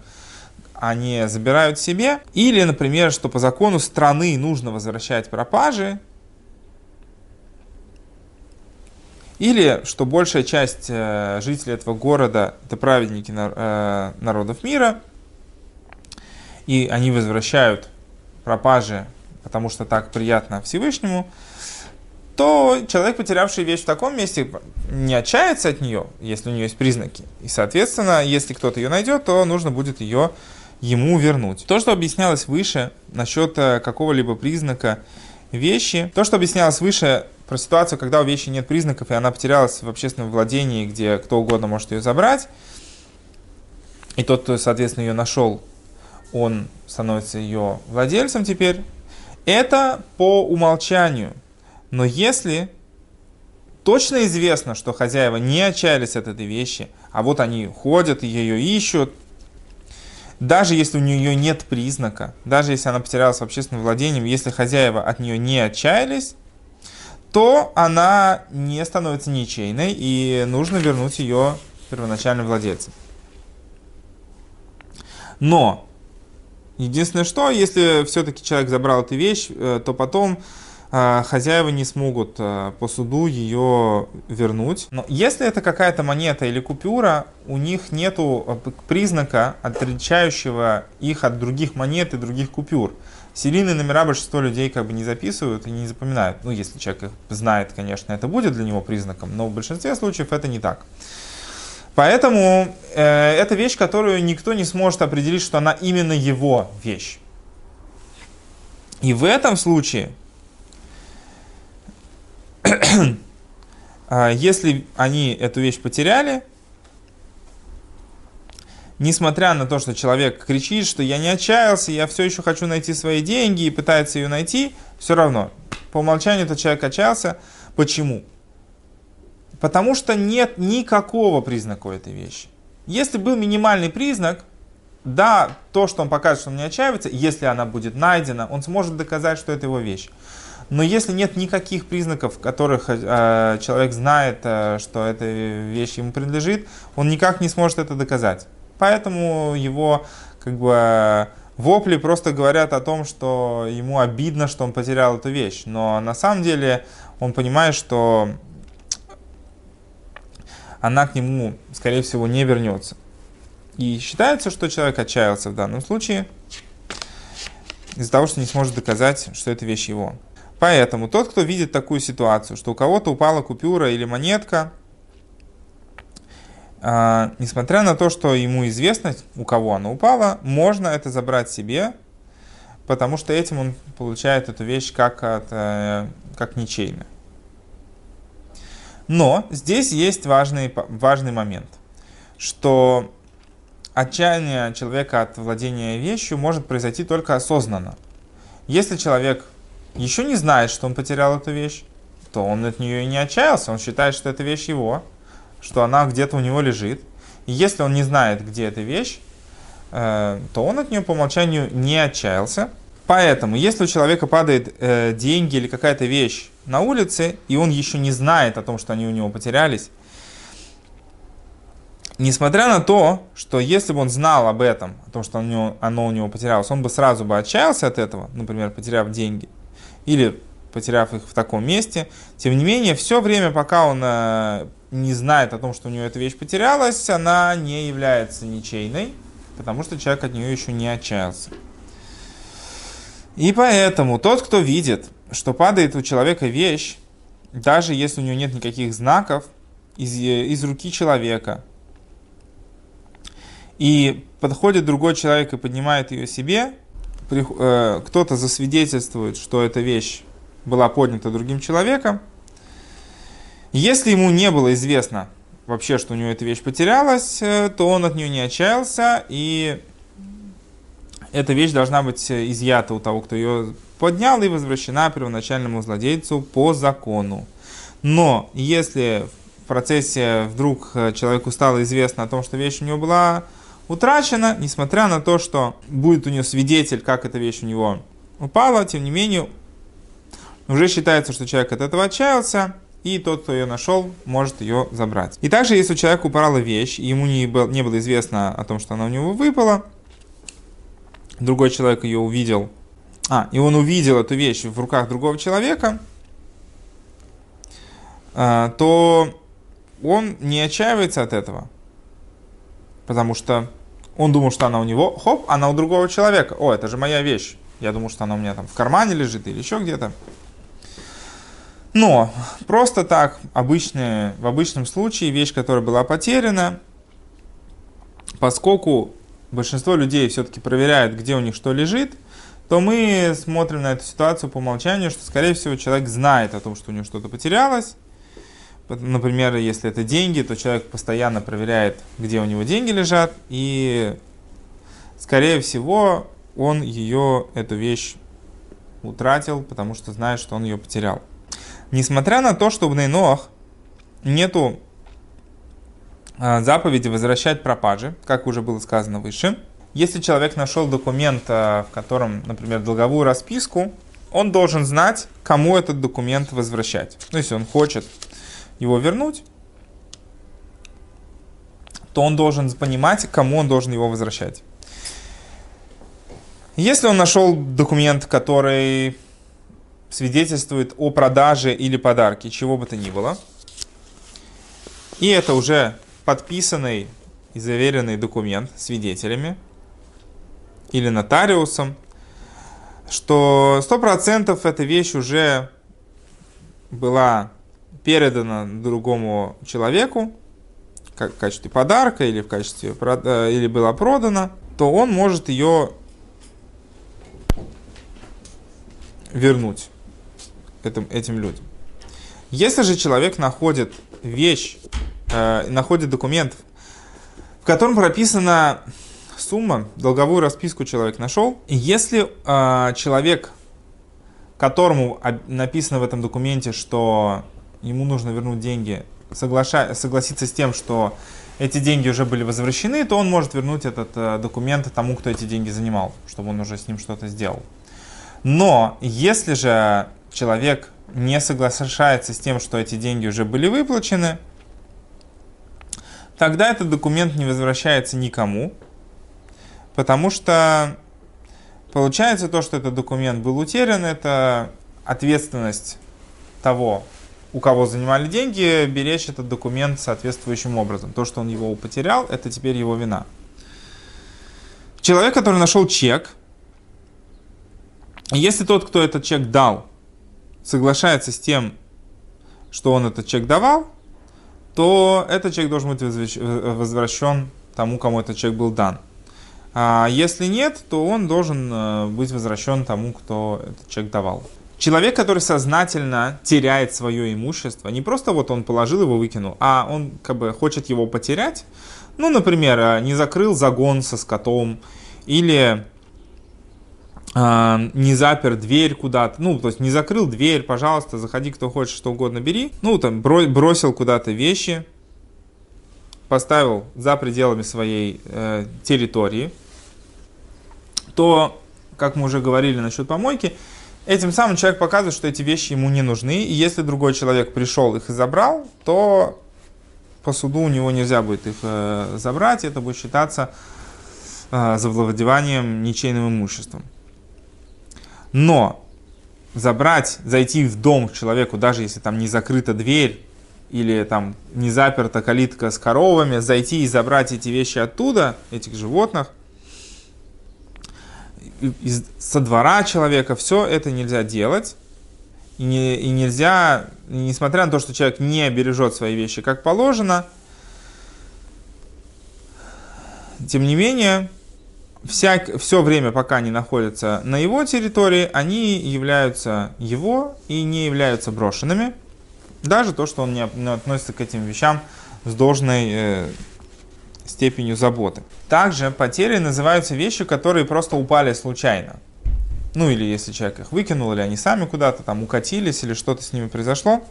A: они забирают себе, или, например, что по закону страны нужно возвращать пропажи, или что большая часть э, жителей этого города это праведники э, народов мира, и они возвращают пропажи, потому что так приятно Всевышнему, то человек, потерявший вещь в таком месте, не отчается от нее, если у нее есть признаки. И, соответственно, если кто-то ее найдет, то нужно будет ее ему вернуть. То, что объяснялось выше насчет э, какого-либо признака вещи, то, что объяснялось выше про ситуацию, когда у вещи нет признаков, и она потерялась в общественном владении, где кто угодно может ее забрать, и тот, кто, соответственно, ее нашел, он становится ее владельцем теперь, это по умолчанию – но если точно известно, что хозяева не отчаялись от этой вещи, а вот они ходят ее ищут, даже если у нее нет признака, даже если она потерялась в общественном владении, если хозяева от нее не отчаялись, то она не становится ничейной и нужно вернуть ее первоначальным владельцам. Но единственное что, если все-таки человек забрал эту вещь, э, то потом а, хозяева не смогут а, по суду ее вернуть. Но если это какая-то монета или купюра, у них нет признака, отличающего их от других монет и других купюр. Серийные номера большинство людей как бы не записывают и не запоминают. Ну, если человек их знает, конечно, это будет для него признаком, но в большинстве случаев это не так. Поэтому э, это вещь, которую никто не сможет определить, что она именно его вещь. И в этом случае *clears throat* А, если они эту вещь потеряли, несмотря на то, что человек кричит, что я не отчаялся, я все еще хочу найти свои деньги и пытается ее найти, все равно, по умолчанию этот человек отчаялся. Почему? Потому что нет никакого признака у этой вещи. Если был минимальный признак, да, то, что он покажет, что он не отчаивается, если она будет найдена, он сможет доказать, что это его вещь. Но если нет никаких признаков, которых э, человек знает, э, что эта вещь ему принадлежит, он никак не сможет это доказать. Поэтому его как бы вопли просто говорят о том, что ему обидно, что он потерял эту вещь. Но на самом деле он понимает, что она к нему, скорее всего, не вернется. И считается, что человек отчаялся в данном случае из-за того, что не сможет доказать, что эта вещь его. Поэтому тот, кто видит такую ситуацию, что у кого-то упала купюра или монетка, несмотря на то, что ему известно, у кого она упала, можно это забрать себе, потому что этим он получает эту вещь как, от, э, как ничейно. Но здесь есть важный, важный момент, что отчаяние человека от владения вещью может произойти только осознанно. Если человек еще не знает, что он потерял эту вещь, то он от нее и не отчаялся. Он считает, что эта вещь его, что она где-то у него лежит. И если он не знает, где эта вещь, э, то он от нее по умолчанию не отчаялся. Поэтому, если у человека падает э, деньги или какая-то вещь на улице, и он еще не знает о том, что они у него потерялись, несмотря на то, что если бы он знал об этом, о том, что оно, у него потерялось, он бы сразу бы отчаялся от этого, например, потеряв деньги, или потеряв их в таком месте. Тем не менее, все время, пока он э, не знает о том, что у него эта вещь потерялась, она не является ничейной, потому что человек от нее еще не отчаялся. И поэтому тот, кто видит, что падает у человека вещь, даже если у него нет никаких знаков, из, э, из руки человека, и подходит другой человек и поднимает ее себе, Э, кто-то засвидетельствует, что эта вещь была поднята другим человеком. Если ему не было известно вообще, что у него эта вещь потерялась, э, то он от нее не отчаялся, и эта вещь должна быть изъята у того, кто ее поднял, и возвращена первоначальному владельцу по закону. Но если в процессе вдруг э, человеку стало известно о том, что вещь у него была утрачена, несмотря на то, что будет у него свидетель, как эта вещь у него упала, тем не менее, уже считается, что человек от этого отчаялся, и тот, кто ее нашел, может ее забрать. И также, если у человека упала вещь, и ему не, был, не было известно о том, что она у него выпала, другой человек ее увидел, а, и он увидел эту вещь в руках другого человека, а, то он не отчаивается от этого. Потому что он думал, что она у него, хоп, она у другого человека. О, это же моя вещь. Я думал, что она у меня там в кармане лежит или еще где-то. Но просто так, обычная, в обычном случае, вещь, которая была потеряна, поскольку большинство людей все-таки проверяют, где у них что лежит, то мы смотрим на эту ситуацию по умолчанию, что, скорее всего, человек знает о том, что у него что-то потерялось, Например, если это деньги, то человек постоянно проверяет, где у него деньги лежат, и, скорее всего, он ее, эту вещь, утратил, потому что знает, что он ее потерял. Несмотря на то, что в Нейноах нету а, заповеди возвращать пропажи, как уже было сказано выше, если человек нашел документ, а, в котором, например, долговую расписку, он должен знать, кому этот документ возвращать. Ну, если он хочет его вернуть, то он должен понимать, кому он должен его возвращать. Если он нашел документ, который свидетельствует о продаже или подарке, чего бы то ни было. И это уже подписанный и заверенный документ свидетелями или нотариусом, что 100% эта вещь уже была передана другому человеку, как в качестве подарка или в качестве э, или была продана, то он может ее вернуть этим, этим людям. Если же человек находит вещь, э, находит документ, в котором прописана сумма, долговую расписку человек нашел, если э, человек, которому написано в этом документе, что ему нужно вернуть деньги, соглаша... согласится с тем, что эти деньги уже были возвращены, то он может вернуть этот э, документ тому, кто эти деньги занимал, чтобы он уже с ним что-то сделал. Но если же человек не соглашается с тем, что эти деньги уже были выплачены, тогда этот документ не возвращается никому, потому что получается то, что этот документ был утерян, это ответственность того, у кого занимали деньги, беречь этот документ соответствующим образом. То, что он его потерял, это теперь его вина. Человек, который нашел чек, если тот, кто этот чек дал, соглашается с тем, что он этот чек давал, то этот чек должен быть возвращен тому, кому этот чек был дан. А если нет, то он должен э, быть возвращен тому, кто этот чек давал. Человек, который сознательно теряет свое имущество, не просто вот он положил его, выкинул, а он как бы хочет его потерять, ну, например, э, не закрыл загон со скотом или э, не запер дверь куда-то, ну, то есть не закрыл дверь, пожалуйста, заходи, кто хочет, что угодно бери, ну, там, бросил куда-то вещи, поставил за пределами своей э, территории, то, как мы уже говорили насчет помойки, Этим самым человек показывает, что эти вещи ему не нужны, и если другой человек пришел их и забрал, то по суду у него нельзя будет их э, забрать, это будет считаться э, завладеванием ничейным имуществом. Но забрать, зайти в дом к человеку, даже если там не закрыта дверь или там не заперта калитка с коровами, зайти и забрать эти вещи оттуда, этих животных – из, со двора человека, все это нельзя делать. И, не, и нельзя, несмотря на то, что человек не бережет свои вещи как положено, тем не менее, всяк, все время, пока они находятся на его территории, они являются его и не являются брошенными. Даже то, что он не относится к этим вещам с должной э, степенью заботы. Также потери называются вещи, которые просто упали случайно. Ну или если человек их выкинул, или они сами куда-то там укатились, или что-то с ними произошло.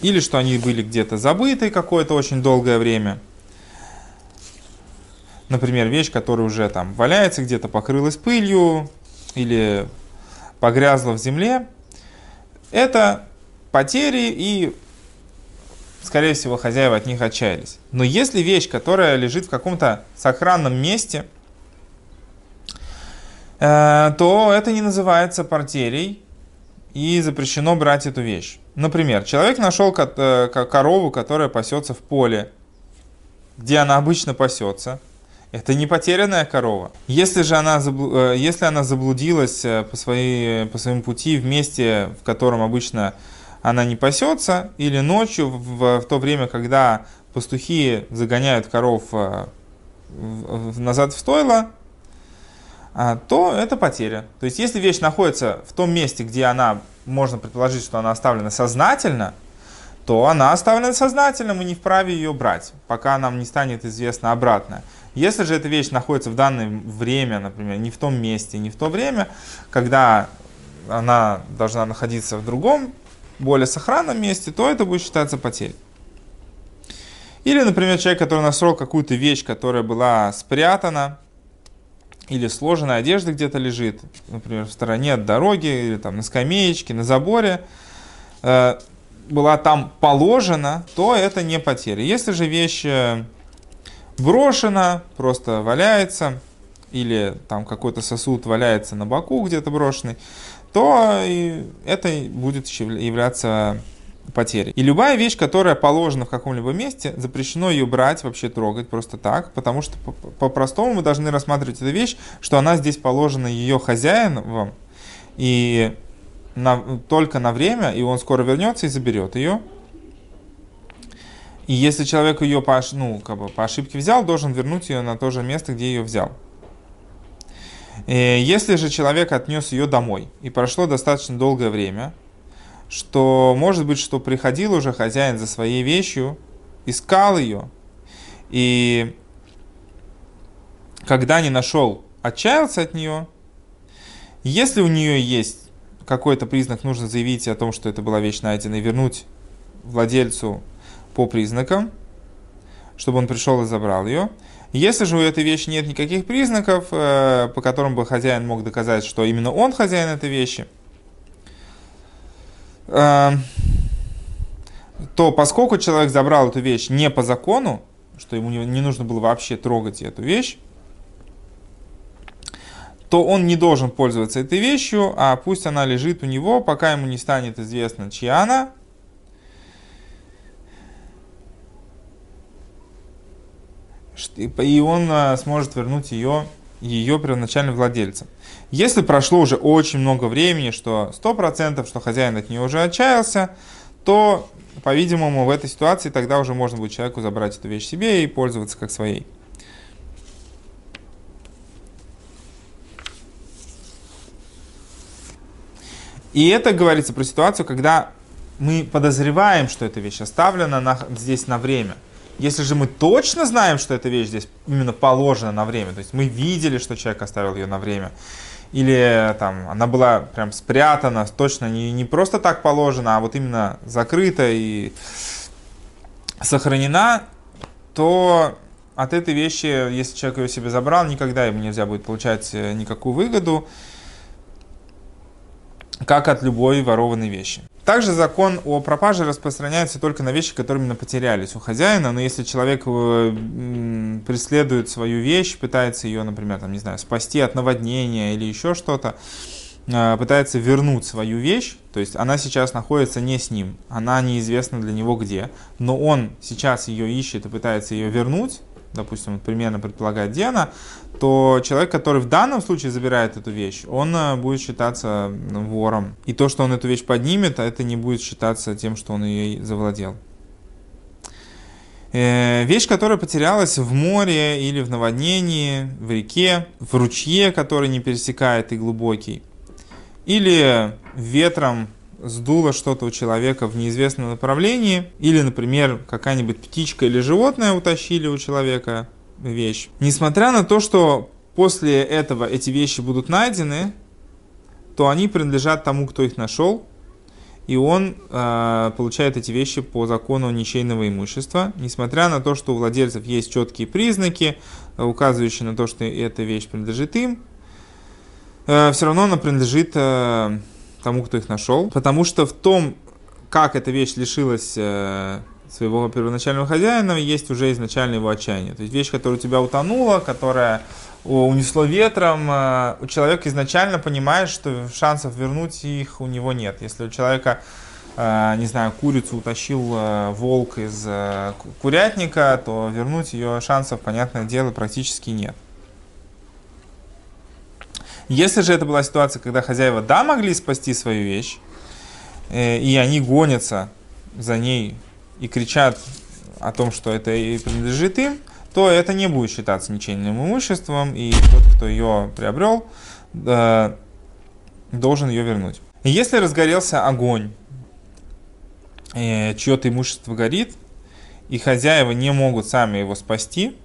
A: Или что они были где-то забыты какое-то очень долгое время. Например, вещь, которая уже там валяется где-то, покрылась пылью или погрязла в земле. Это потери и скорее всего, хозяева от них отчаялись. Но если вещь, которая лежит в каком-то сохранном месте, э, то это не называется портерей и запрещено брать эту вещь. Например, человек нашел э, корову, которая пасется в поле, где она обычно пасется. Это не потерянная корова. Если же она, э, если она заблудилась по, своей, по своему пути в месте, в котором обычно она не пасется, или ночью, в, в то время, когда пастухи загоняют коров э, назад в стойло, а, то это потеря. То есть, если вещь находится в том месте, где она, можно предположить, что она оставлена сознательно, то она оставлена сознательно, мы не вправе ее брать, пока нам не станет известно обратное. Если же эта вещь находится в данное время, например, не в том месте, не в то время, когда она должна находиться в другом более сохранном месте, то это будет считаться потерей. Или, например, человек, который нашел какую-то вещь, которая была спрятана, или сложенная одежда где-то лежит, например, в стороне от дороги, или там на скамеечке, на заборе, э, была там положена, то это не потеря. Если же вещь э, брошена, просто валяется, или там какой-то сосуд валяется на боку где-то брошенный, то это будет являться потерей. И любая вещь, которая положена в каком-либо месте, запрещено ее брать, вообще трогать просто так, потому что по-простому мы должны рассматривать эту вещь, что она здесь положена ее хозяином, и на, только на время, и он скоро вернется и заберет ее. И если человек ее по, ну, как бы по ошибке взял, должен вернуть ее на то же место, где ее взял. Э, если же человек отнес ее домой, и прошло достаточно долгое время, что может быть, что приходил уже хозяин за своей вещью, искал ее, и когда не нашел, отчаялся от нее. Если у нее есть какой-то признак, нужно заявить о том, что это была вещь найдена, и вернуть владельцу по признакам, чтобы он пришел и забрал ее. Если же у этой вещи нет никаких признаков, э, по которым бы хозяин мог доказать, что именно он хозяин этой вещи – Эм, то поскольку человек забрал эту вещь не по закону, что ему не нужно было вообще трогать эту вещь, то он не должен пользоваться этой вещью, а пусть она лежит у него, пока ему не станет известно, чья она. И он э, сможет вернуть ее, ее первоначальным владельцам. Если прошло уже очень много времени, что 100%, что хозяин от нее уже отчаялся, то, по-видимому, в этой ситуации тогда уже можно будет человеку забрать эту вещь себе и пользоваться как своей. И это говорится про ситуацию, когда мы подозреваем, что эта вещь оставлена на, здесь на время. Если же мы точно знаем, что эта вещь здесь именно положена на время, то есть мы видели, что человек оставил ее на время, или там она была прям спрятана, точно не, не просто так положена, а вот именно закрыта и сохранена, то от этой вещи, если человек ее себе забрал, никогда ему нельзя будет получать э, никакую выгоду, как от любой ворованной вещи. Также закон о пропаже распространяется только на вещи, которые именно потерялись у хозяина. Но если человек э, преследует свою вещь, пытается ее, например, там, не знаю, спасти от наводнения или еще что-то, э, пытается вернуть свою вещь, то есть она сейчас находится не с ним, она неизвестна для него где, но он сейчас ее ищет и пытается ее вернуть, допустим, примерно предполагает, где она, то человек, который в данном случае забирает эту вещь, он э, будет считаться вором. И то, что он эту вещь поднимет, это не будет считаться тем, что он ее завладел. Э, вещь, которая потерялась в море или в наводнении, в реке, в ручье, который не пересекает и глубокий, или ветром сдуло что-то у человека в неизвестном направлении, или, например, какая-нибудь птичка или животное утащили у человека вещь. Несмотря на то, что после этого эти вещи будут найдены, то они принадлежат тому, кто их нашел, и он э, получает эти вещи по закону ничейного имущества, несмотря на то, что у владельцев есть четкие признаки, э, указывающие на то, что эта вещь принадлежит им, э, все равно она принадлежит э, тому, кто их нашел, потому что в том, как эта вещь лишилась э, своего первоначального хозяина, есть уже изначально его отчаяние. То есть вещь, которая у тебя утонула, которая унесло ветром, э, у человека изначально понимает, что шансов вернуть их у него нет. Если у человека, э, не знаю, курицу утащил э, волк из курятника, то вернуть ее шансов, понятное дело, практически нет. Если же это была ситуация, когда хозяева да могли спасти свою вещь, и они гонятся за ней и кричат о том, что это и принадлежит им, то это не будет считаться ничейным имуществом, и тот, кто ее приобрел, должен ее вернуть. Если разгорелся огонь, э, чье-то имущество горит, и хозяева не могут сами его спасти,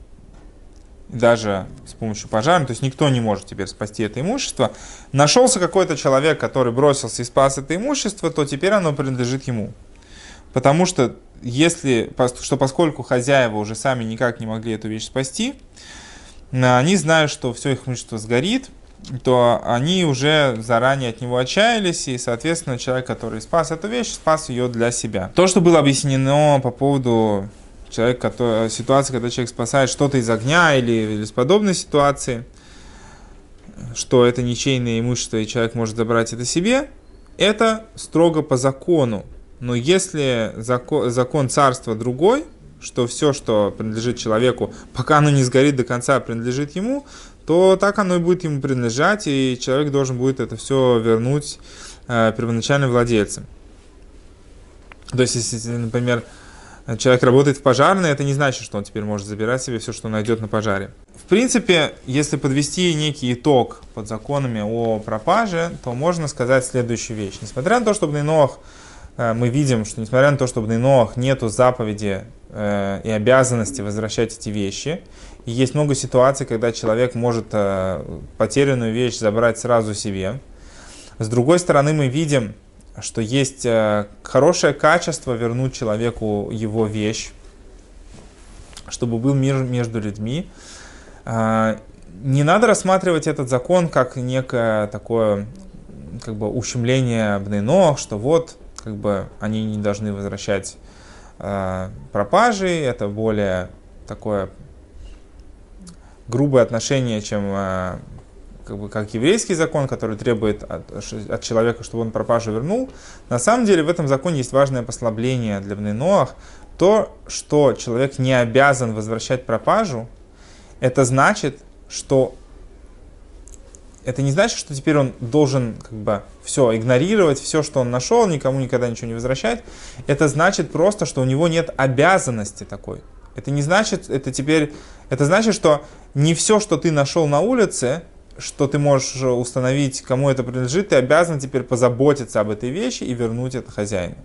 A: даже с помощью пожара, то есть никто не может теперь спасти это имущество, нашелся какой-то человек, который бросился и спас это имущество, то теперь оно принадлежит ему. Потому что если, что поскольку хозяева уже сами никак не могли эту вещь спасти, они знают, что все их имущество сгорит, то они уже заранее от него отчаялись, и, соответственно, человек, который спас эту вещь, спас ее для себя. То, что было объяснено по поводу человека, который, ситуации, когда человек спасает что-то из огня или, или из подобной ситуации, что это ничейное имущество, и человек может забрать это себе, это строго по закону. Но если закон, закон царства другой, что все, что принадлежит человеку, пока оно не сгорит до конца, принадлежит ему, то так оно и будет ему принадлежать, и человек должен будет это все вернуть э, первоначальным владельцам. То есть, если, например, человек работает в пожарной, это не значит, что он теперь может забирать себе все, что найдет на пожаре. В принципе, если подвести некий итог под законами о пропаже, то можно сказать следующую вещь. Несмотря на то, что в Нейноах э, мы видим, что несмотря на то, что в Нейноах нету заповеди э, и обязанности возвращать эти вещи, и есть много ситуаций, когда человек может э, потерянную вещь забрать сразу себе. С другой стороны, мы видим, что есть э, хорошее качество вернуть человеку его вещь, чтобы был мир между людьми. Э, не надо рассматривать этот закон как некое такое как бы ущемление Бнейно, что вот как бы они не должны возвращать э, пропажи, это более такое грубое отношение, чем как, бы, как еврейский закон, который требует от, от человека, чтобы он пропажу вернул. На самом деле в этом законе есть важное послабление для Бнейноах. То, что человек не обязан возвращать пропажу, это значит, что это не значит, что теперь он должен как бы все игнорировать, все, что он нашел, никому никогда ничего не возвращать. Это значит просто, что у него нет обязанности такой. Это не значит, это теперь, это значит, что не все, что ты нашел на улице, что ты можешь установить, кому это принадлежит, ты обязан теперь позаботиться об этой вещи и вернуть это хозяину.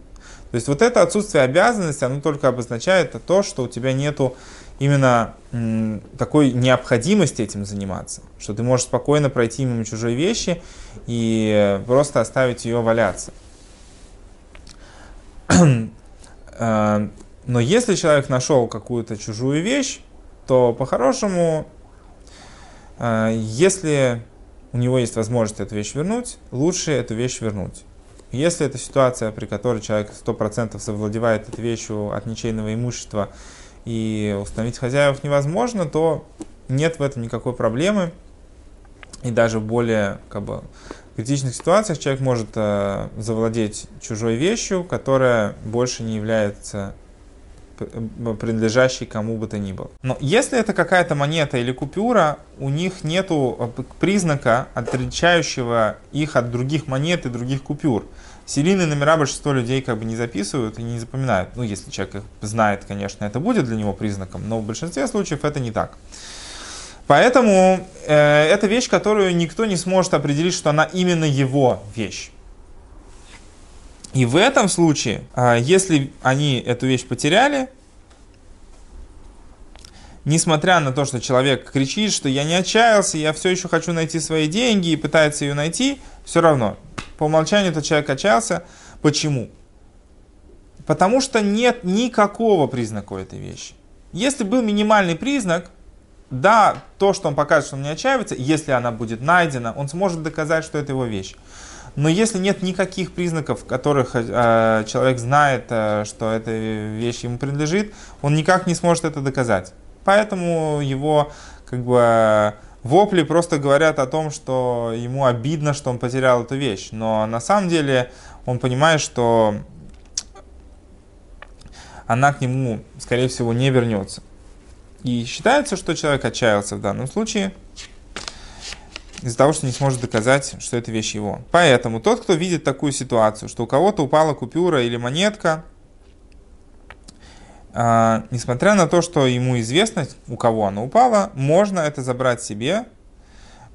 A: То есть вот это отсутствие обязанности, оно только обозначает то, что у тебя нету именно такой необходимости этим заниматься, что ты можешь спокойно пройти мимо чужой вещи и просто оставить ее валяться. *clears throat* Э, но если человек нашел какую-то чужую вещь, то по-хорошему а, если у него есть возможность эту вещь вернуть, лучше эту вещь вернуть. Если это ситуация, при которой человек 100% совладевает этой вещью от ничейного имущества и установить хозяев невозможно, то нет в этом никакой проблемы. И даже в более как бы, критичных ситуациях человек может э, завладеть чужой вещью, которая больше не является принадлежащий кому бы то ни было. Но если это какая-то монета или купюра, у них нет э, признака, отличающего их от других монет и других купюр. Серийные номера большинство людей как бы не записывают и не запоминают. Ну, если человек их знает, конечно, это будет для него признаком, но в большинстве случаев это не так. Поэтому э, это вещь, которую никто не сможет определить, что она именно его вещь. И в этом случае, а, если они эту вещь потеряли, несмотря на то, что человек кричит, что я не отчаялся, я все еще хочу найти свои деньги и пытается ее найти, все равно, по умолчанию этот человек отчаялся. Почему? Потому что нет никакого признака у этой вещи. Если был минимальный признак, да, то, что он покажет, что он не отчаивается, если она будет найдена, он сможет доказать, что это его вещь. Но если нет никаких признаков, которых э, человек знает, э, что эта вещь ему принадлежит, он никак не сможет это доказать. Поэтому его как бы вопли просто говорят о том, что ему обидно, что он потерял эту вещь. Но на самом деле он понимает, что она к нему, скорее всего, не вернется. И считается, что человек отчаялся в данном случае из-за того, что не сможет доказать, что это вещь его. Поэтому тот, кто видит такую ситуацию, что у кого-то упала купюра или монетка, а, несмотря на то, что ему известно, у кого она упала, можно это забрать себе,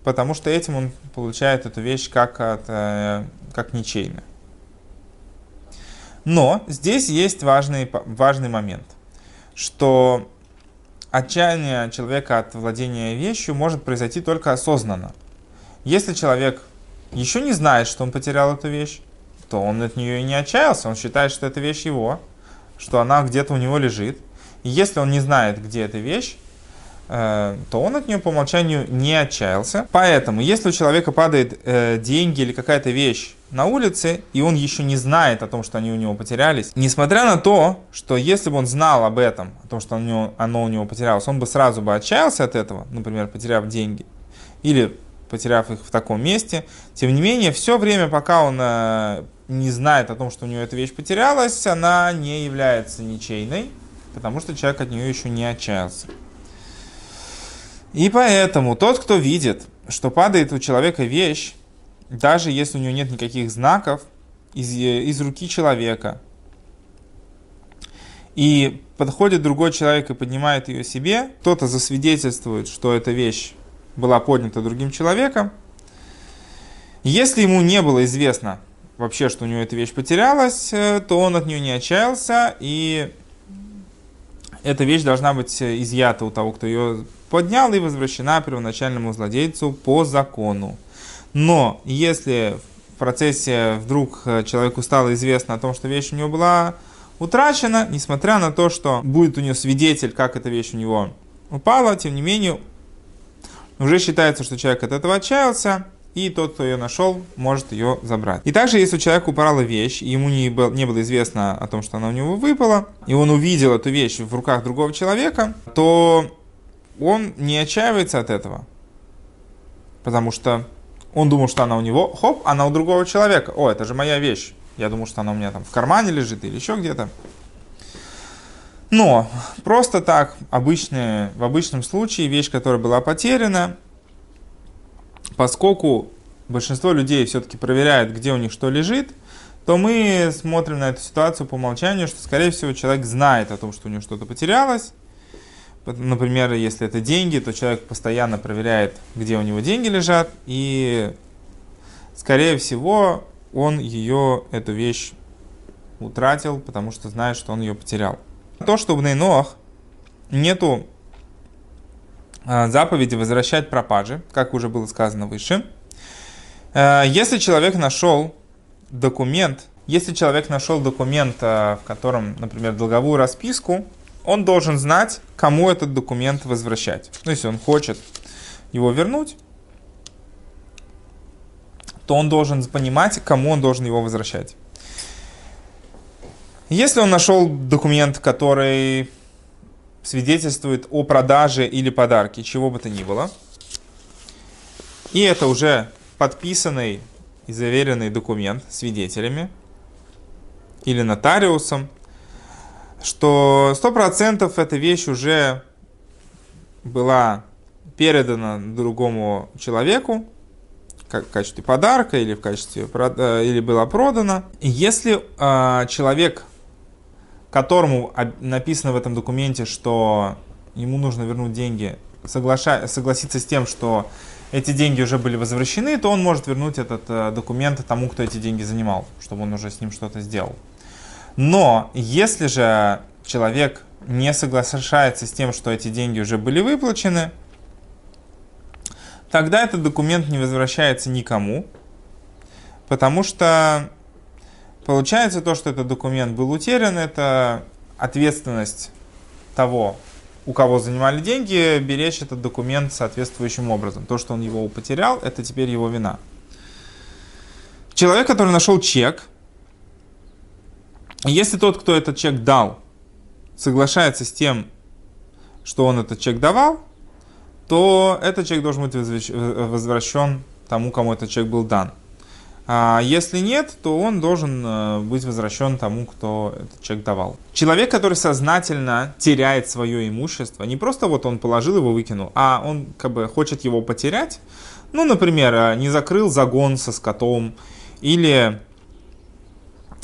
A: потому что этим он получает эту вещь как, от, э, как ничейно. Но здесь есть важный, важный момент, что отчаяние человека от владения вещью может произойти только осознанно. Если человек еще не знает, что он потерял эту вещь, то он от нее и не отчаялся. Он считает, что эта вещь его, что она где-то у него лежит. И если он не знает, где эта вещь, э, то он от нее по умолчанию не отчаялся. Поэтому, если у человека падает э, деньги или какая-то вещь на улице, и он еще не знает о том, что они у него потерялись, несмотря на то, что если бы он знал об этом, о том, что оно, у него потерялось, он бы сразу бы отчаялся от этого, например, потеряв деньги, или потеряв их в таком месте. Тем не менее, все время, пока он э, не знает о том, что у него эта вещь потерялась, она не является ничейной, потому что человек от нее еще не отчаялся. И поэтому тот, кто видит, что падает у человека вещь, даже если у него нет никаких знаков, из, из руки человека, и подходит другой человек и поднимает ее себе, кто-то засвидетельствует, что эта вещь была поднята другим человеком. Если ему не было известно вообще, что у него эта вещь потерялась, э, то он от нее не отчаялся, и эта вещь должна быть изъята у того, кто ее поднял, и возвращена первоначальному владельцу по закону. Но если в процессе вдруг человеку стало известно о том, что вещь у него была утрачена, несмотря на то, что будет у него свидетель, как эта вещь у него упала, тем не менее, уже считается, что человек от этого отчаялся, и тот, кто ее нашел, может ее забрать. И также, если у человека упала вещь, и ему не, был, не было известно о том, что она у него выпала, и он увидел эту вещь в руках другого человека, то он не отчаивается от этого. Потому что он думал, что она у него, хоп, она у другого человека. О, это же моя вещь. Я думал, что она у меня там в кармане лежит или еще где-то. Но просто так, обычная, в обычном случае, вещь, которая была потеряна, поскольку большинство людей все-таки проверяют, где у них что лежит, то мы смотрим на эту ситуацию по умолчанию, что, скорее всего, человек знает о том, что у него что-то потерялось. Например, если это деньги, то человек постоянно проверяет, где у него деньги лежат, и, скорее всего, он ее, эту вещь, утратил, потому что знает, что он ее потерял. То, что в Нейноах нету заповеди возвращать пропажи, как уже было сказано выше. А, если человек нашел документ, если человек нашел документ, а, в котором, например, долговую расписку, он должен знать, кому этот документ возвращать. Ну, если он хочет его вернуть, то он должен понимать, кому он должен его возвращать. Если он нашел документ, который свидетельствует о продаже или подарке, чего бы то ни было, и это уже подписанный и заверенный документ свидетелями или нотариусом, что 100% эта вещь уже была передана другому человеку, как в качестве подарка или в качестве или была продана. Если э, человек, которому написано в этом документе, что ему нужно вернуть деньги, соглаша, согласится с тем, что эти деньги уже были возвращены, то он может вернуть этот э, документ тому, кто эти деньги занимал, чтобы он уже с ним что-то сделал. Но если же человек не соглашается с тем, что эти деньги уже были выплачены, тогда этот документ не возвращается никому, потому что получается то, что этот документ был утерян, это ответственность того, у кого занимали деньги, беречь этот документ соответствующим образом. То, что он его потерял, это теперь его вина. Человек, который нашел чек, если тот, кто этот чек дал, соглашается с тем, что он этот чек давал, то этот чек должен быть возвращен тому, кому этот чек был дан. А если нет, то он должен э, быть возвращен тому, кто этот чек давал. Человек, который сознательно теряет свое имущество, не просто вот он положил его, выкинул, а он как бы хочет его потерять, ну, например, э, не закрыл загон со скотом, или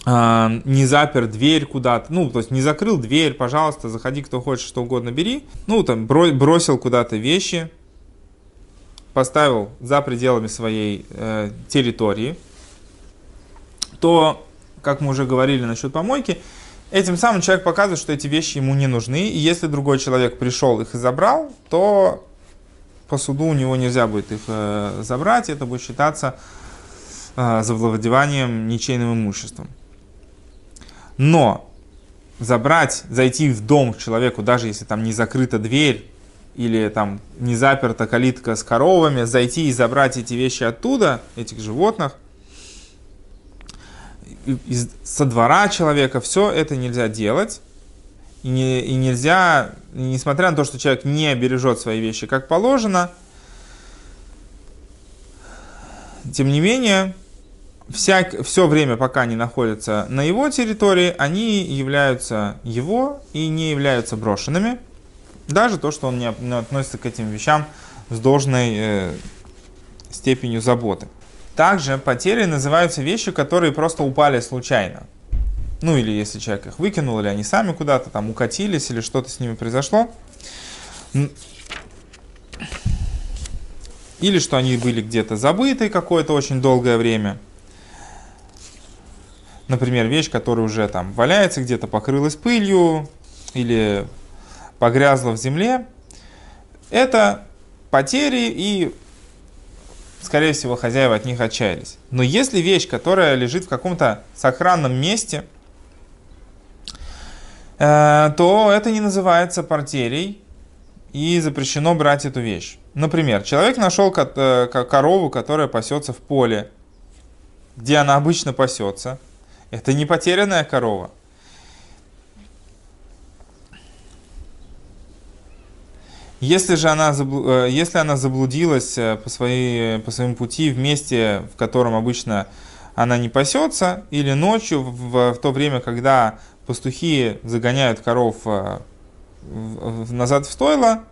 A: а, не запер дверь куда-то, ну, то есть не закрыл дверь, пожалуйста, заходи, кто хочет, что угодно бери. Ну, там, бросил куда-то вещи, поставил за пределами своей э, территории, то, как мы уже говорили насчет помойки, этим самым человек показывает, что эти вещи ему не нужны, и если другой человек пришел их и забрал, то по суду у него нельзя будет их э, забрать, это будет считаться э, завладеванием ничейным имуществом. Но забрать, зайти в дом к человеку, даже если там не закрыта дверь или там не заперта калитка с коровами, зайти и забрать эти вещи оттуда, этих животных, из, со двора человека, все это нельзя делать. И, не, и нельзя, несмотря на то, что человек не бережет свои вещи как положено, тем не менее, всяк, все время, пока они находятся на его территории, они являются его и не являются брошенными. Даже то, что он не относится к этим вещам с должной э, степенью заботы. Также потери называются вещи, которые просто упали случайно. Ну или если человек их выкинул, или они сами куда-то там укатились, или что-то с ними произошло. Или что они были где-то забыты какое-то очень долгое время. Например, вещь, которая уже там валяется где-то, покрылась пылью или погрязла в земле. Это потери и скорее всего, хозяева от них отчаялись. Но если вещь, которая лежит в каком-то сохранном месте, э, то это не называется потерей и запрещено брать эту вещь. Например, человек нашел э, корову, которая пасется в поле, где она обычно пасется. Это не потерянная корова – Если же она, э, если она заблудилась э, по, своей, по своему пути в месте, в котором обычно она не пасется, или ночью, в, в то время, когда пастухи загоняют коров э, назад в стойло,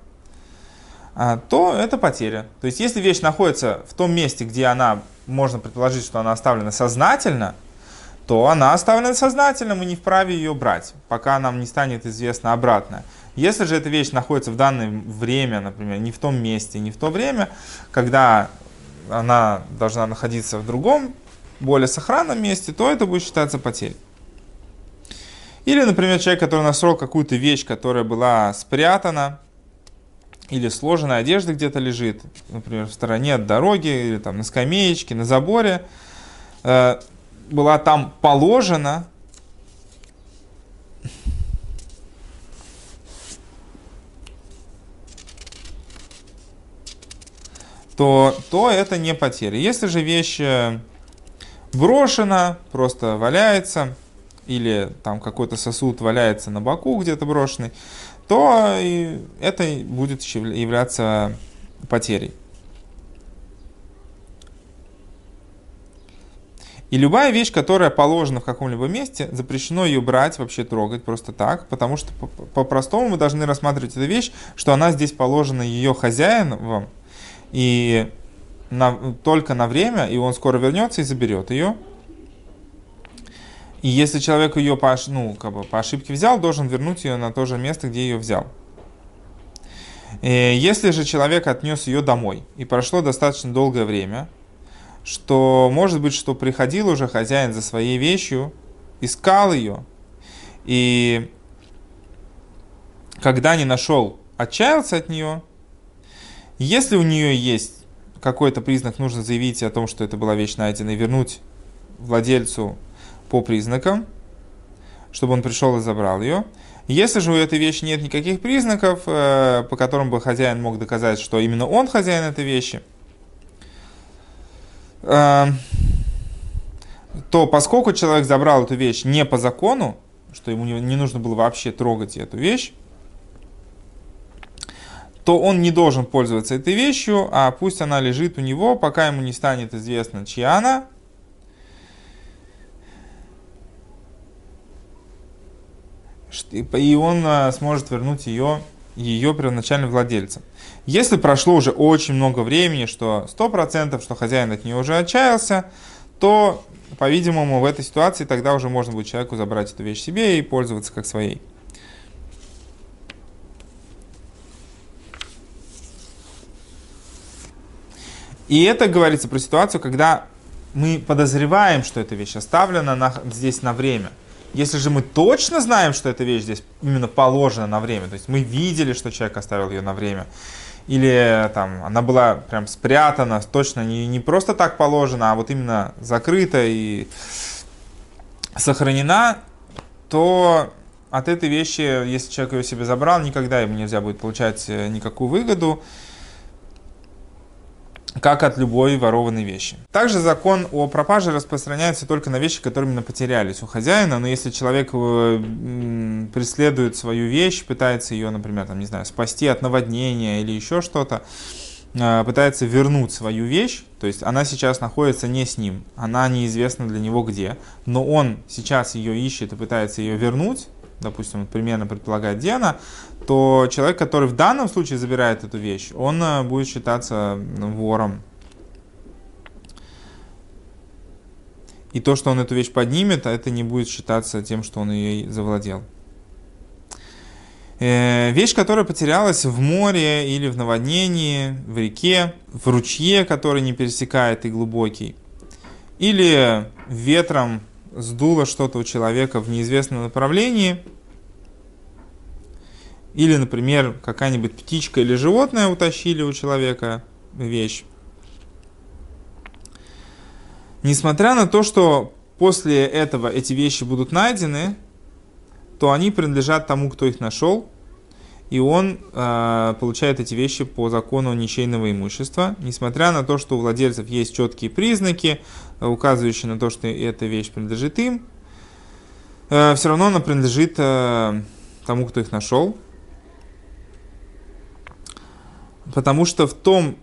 A: а, то это потеря. То есть, если вещь находится в том месте, где она, можно предположить, что она оставлена сознательно, то она оставлена сознательно, мы не вправе ее брать, пока нам не станет известно обратное. Если же эта вещь находится в данное время, например, не в том месте, не в то время, когда она должна находиться в другом, более сохранном месте, то это будет считаться потерей. Или, например, человек, который нашел какую-то вещь, которая была спрятана, или сложенная одежда где-то лежит, например, в стороне от дороги, или там на скамеечке, на заборе, э, была там положена, то, то это не потеря. Если же вещь э, брошена, просто валяется, или там какой-то сосуд валяется на боку где-то брошенный, то это будет являться потерей. И любая вещь, которая положена в каком-либо месте, запрещено ее брать, вообще трогать просто так, потому что по-простому мы должны рассматривать эту вещь, что она здесь положена ее хозяином, и на, только на время, и он скоро вернется и заберет ее. И если человек ее по, ну, как бы по ошибке взял, должен вернуть ее на то же место, где ее взял. И если же человек отнес ее домой, и прошло достаточно долгое время, что может быть, что приходил уже хозяин за своей вещью, искал ее, и когда не нашел, отчаялся от нее, если у нее есть какой-то признак, нужно заявить о том, что это была вещь найдена, и вернуть владельцу по признакам, чтобы он пришел и забрал ее. Если же у этой вещи нет никаких признаков, э, по которым бы хозяин мог доказать, что именно он хозяин этой вещи, э, то поскольку человек забрал эту вещь не по закону, что ему не нужно было вообще трогать эту вещь, то он не должен пользоваться этой вещью, а пусть она лежит у него, пока ему не станет известно, чья она. И он а, сможет вернуть ее, ее первоначальным владельцам. Если прошло уже очень много времени, что 100%, что хозяин от нее уже отчаялся, то, по-видимому, в этой ситуации тогда уже можно будет человеку забрать эту вещь себе и пользоваться как своей. И это говорится про ситуацию, когда мы подозреваем, что эта вещь оставлена на, здесь на время. Если же мы точно знаем, что эта вещь здесь именно положена на время, то есть мы видели, что человек оставил ее на время, или там она была прям спрятана, точно не, не просто так положена, а вот именно закрыта и сохранена, то от этой вещи, если человек ее себе забрал, никогда ему нельзя будет получать э, никакую выгоду как от любой ворованной вещи. Также закон о пропаже распространяется только на вещи, которые именно потерялись у хозяина, но если человек э, преследует свою вещь, пытается ее, например, там, не знаю, спасти от наводнения или еще что-то, э, пытается вернуть свою вещь, то есть она сейчас находится не с ним, она неизвестна для него где, но он сейчас ее ищет и пытается ее вернуть, допустим, примерно предполагает, где она, то человек, который в данном случае забирает эту вещь, он э, будет считаться вором. И то, что он эту вещь поднимет, это не будет считаться тем, что он ее завладел. Э, вещь, которая потерялась в море или в наводнении, в реке, в ручье, который не пересекает и глубокий, или ветром сдуло что-то у человека в неизвестном направлении, или, например, какая-нибудь птичка или животное утащили у человека вещь. Несмотря на то, что после этого эти вещи будут найдены, то они принадлежат тому, кто их нашел, и он э, получает эти вещи по закону ничейного имущества, несмотря на то, что у владельцев есть четкие признаки, указывающие на то, что эта вещь принадлежит им, э, все равно она принадлежит э, тому, кто их нашел, потому что в том,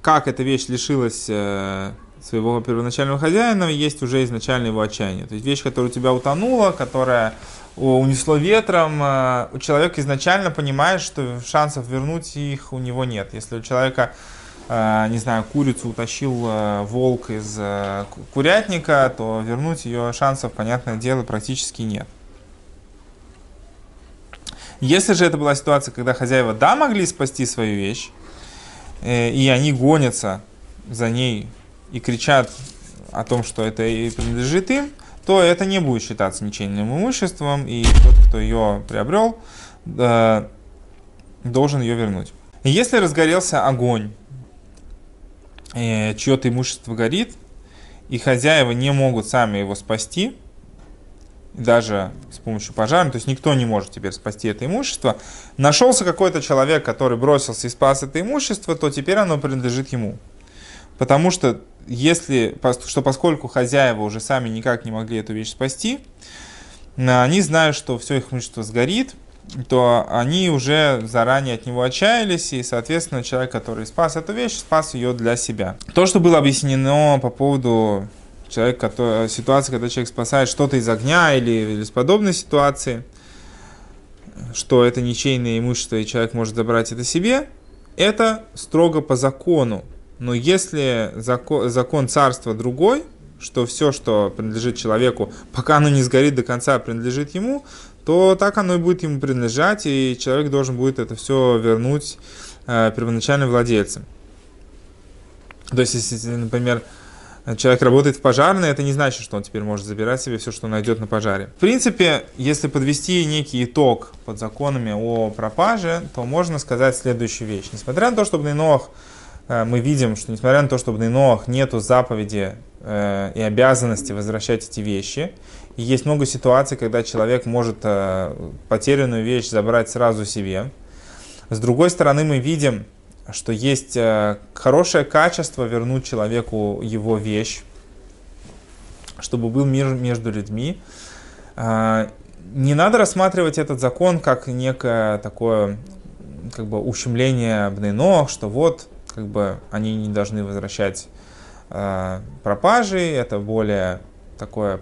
A: как эта вещь лишилась э, своего первоначального хозяина, есть уже изначально его отчаяние. То есть вещь, которая у тебя утонула, которая унесло ветром, э, у человека изначально понимает, что шансов вернуть их у него нет. Если у человека, э, не знаю, курицу утащил волк из курятника, то вернуть ее шансов, понятное дело, практически нет. Если же это была ситуация, когда хозяева да могли спасти свою вещь, и они гонятся за ней и кричат о том, что это и принадлежит им, то это не будет считаться ничейным имуществом, и тот, кто ее приобрел, должен ее вернуть. Если разгорелся огонь, чье-то имущество горит, и хозяева не могут сами его спасти, даже с помощью пожара, то есть никто не может теперь спасти это имущество, нашелся какой-то человек, который бросился и спас это имущество, то теперь оно принадлежит ему. Потому что если, что поскольку хозяева уже сами никак не могли эту вещь спасти, они знают, что все их имущество сгорит, то они уже заранее от него отчаялись, и, соответственно, человек, который спас эту вещь, спас ее для себя. То, что было объяснено по поводу человека, который, ситуации, когда человек спасает что-то из огня или, или из подобной ситуации, что это ничейное имущество, и человек может забрать это себе, это строго по закону. Но если закон, закон царства другой, что все, что принадлежит человеку, пока оно не сгорит до конца, принадлежит ему, то так оно и будет ему принадлежать, и человек должен будет это все вернуть э, первоначальным владельцам. То есть, если, например, человек работает в пожарной, это не значит, что он теперь может забирать себе все, что найдет на пожаре. В принципе, если подвести некий итог под законами о пропаже, то можно сказать следующую вещь. Несмотря на то, что Бнейнох Э, мы видим, что несмотря на то, что в Нейноах нету заповеди э, и обязанности возвращать эти вещи, есть много ситуаций, когда человек может э, потерянную вещь забрать сразу себе. С другой стороны, мы видим, что есть хорошее качество вернуть человеку его вещь, чтобы был мир между людьми. Не надо рассматривать этот закон как некое такое как бы ущемление Бнейно, что вот как бы они не должны возвращать э, пропажи, это более такое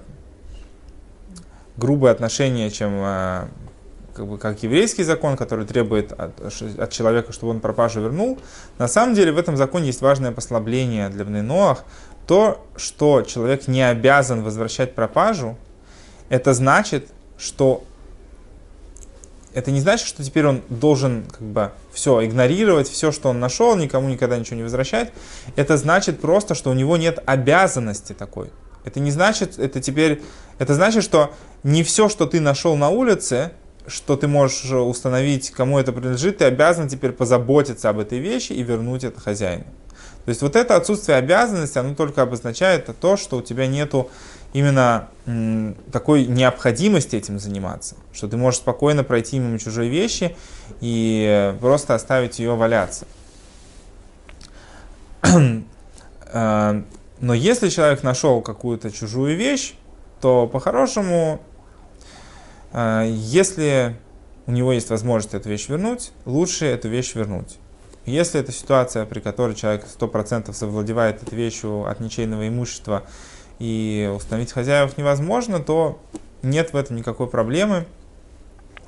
A: грубое отношение, чем э, как, бы, как еврейский закон, который требует от, от человека, чтобы он пропажу вернул. На самом деле в этом законе есть важное послабление для Бнейноах. То, что человек не обязан возвращать пропажу, это значит, что это не значит, что теперь он должен как бы все игнорировать, все, что он нашел, никому никогда ничего не возвращать. Это значит просто, что у него нет обязанности такой. Это не значит, это теперь, это значит, что не все, что ты нашел на улице, что ты можешь установить, кому это принадлежит, ты обязан теперь позаботиться об этой вещи и вернуть это хозяину. То есть вот это отсутствие обязанности, оно только обозначает то, что у тебя нету именно такой необходимости этим заниматься, что ты можешь спокойно пройти мимо чужой вещи и просто оставить ее валяться. *clears throat* Э, но если человек нашел какую-то чужую вещь, то по-хорошему, если у него есть возможность эту вещь вернуть, лучше эту вещь вернуть. Если это ситуация, при которой человек 100% совладевает этой вещью от ничейного имущества и установить хозяев невозможно, то нет в этом никакой проблемы.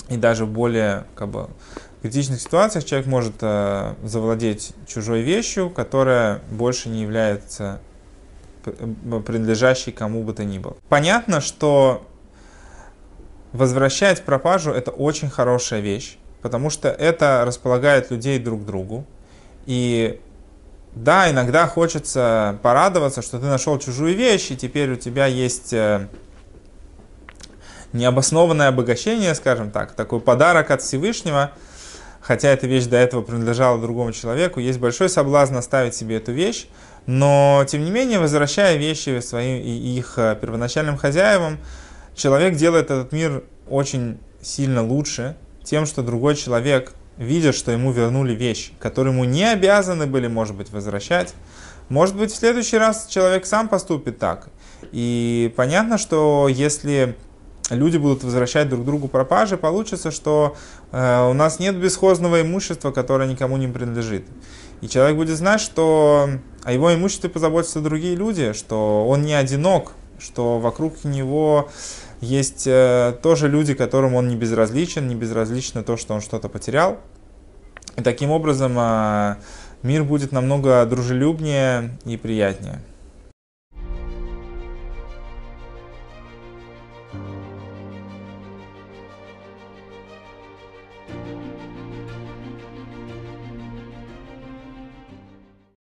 A: И даже в более как бы, критичных ситуациях человек может э, завладеть чужой вещью, которая больше не является принадлежащей кому бы то ни было. Понятно, что возвращать пропажу это очень хорошая вещь, потому что это располагает людей друг к другу. И да, иногда хочется порадоваться, что ты нашел чужую вещь, и теперь у тебя есть э, необоснованное обогащение, скажем так, такой подарок от Всевышнего, хотя эта вещь до этого принадлежала другому человеку, есть большой соблазн оставить себе эту вещь, но, тем не менее, возвращая вещи своим и их э, первоначальным хозяевам, человек делает этот мир очень сильно лучше тем, что другой человек, видя, что ему вернули вещь, которую ему не обязаны были, может быть, возвращать, может быть, в следующий раз человек сам поступит так. И понятно, что если люди будут возвращать друг другу пропажи, получится, что э, у нас нет бесхозного имущества, которое никому не принадлежит. И человек будет знать, что о его имуществе позаботятся другие люди, что он не одинок, что вокруг него есть э, тоже люди, которым он не безразличен, не безразлично то, что он что-то потерял. И таким образом э, мир будет намного дружелюбнее и приятнее.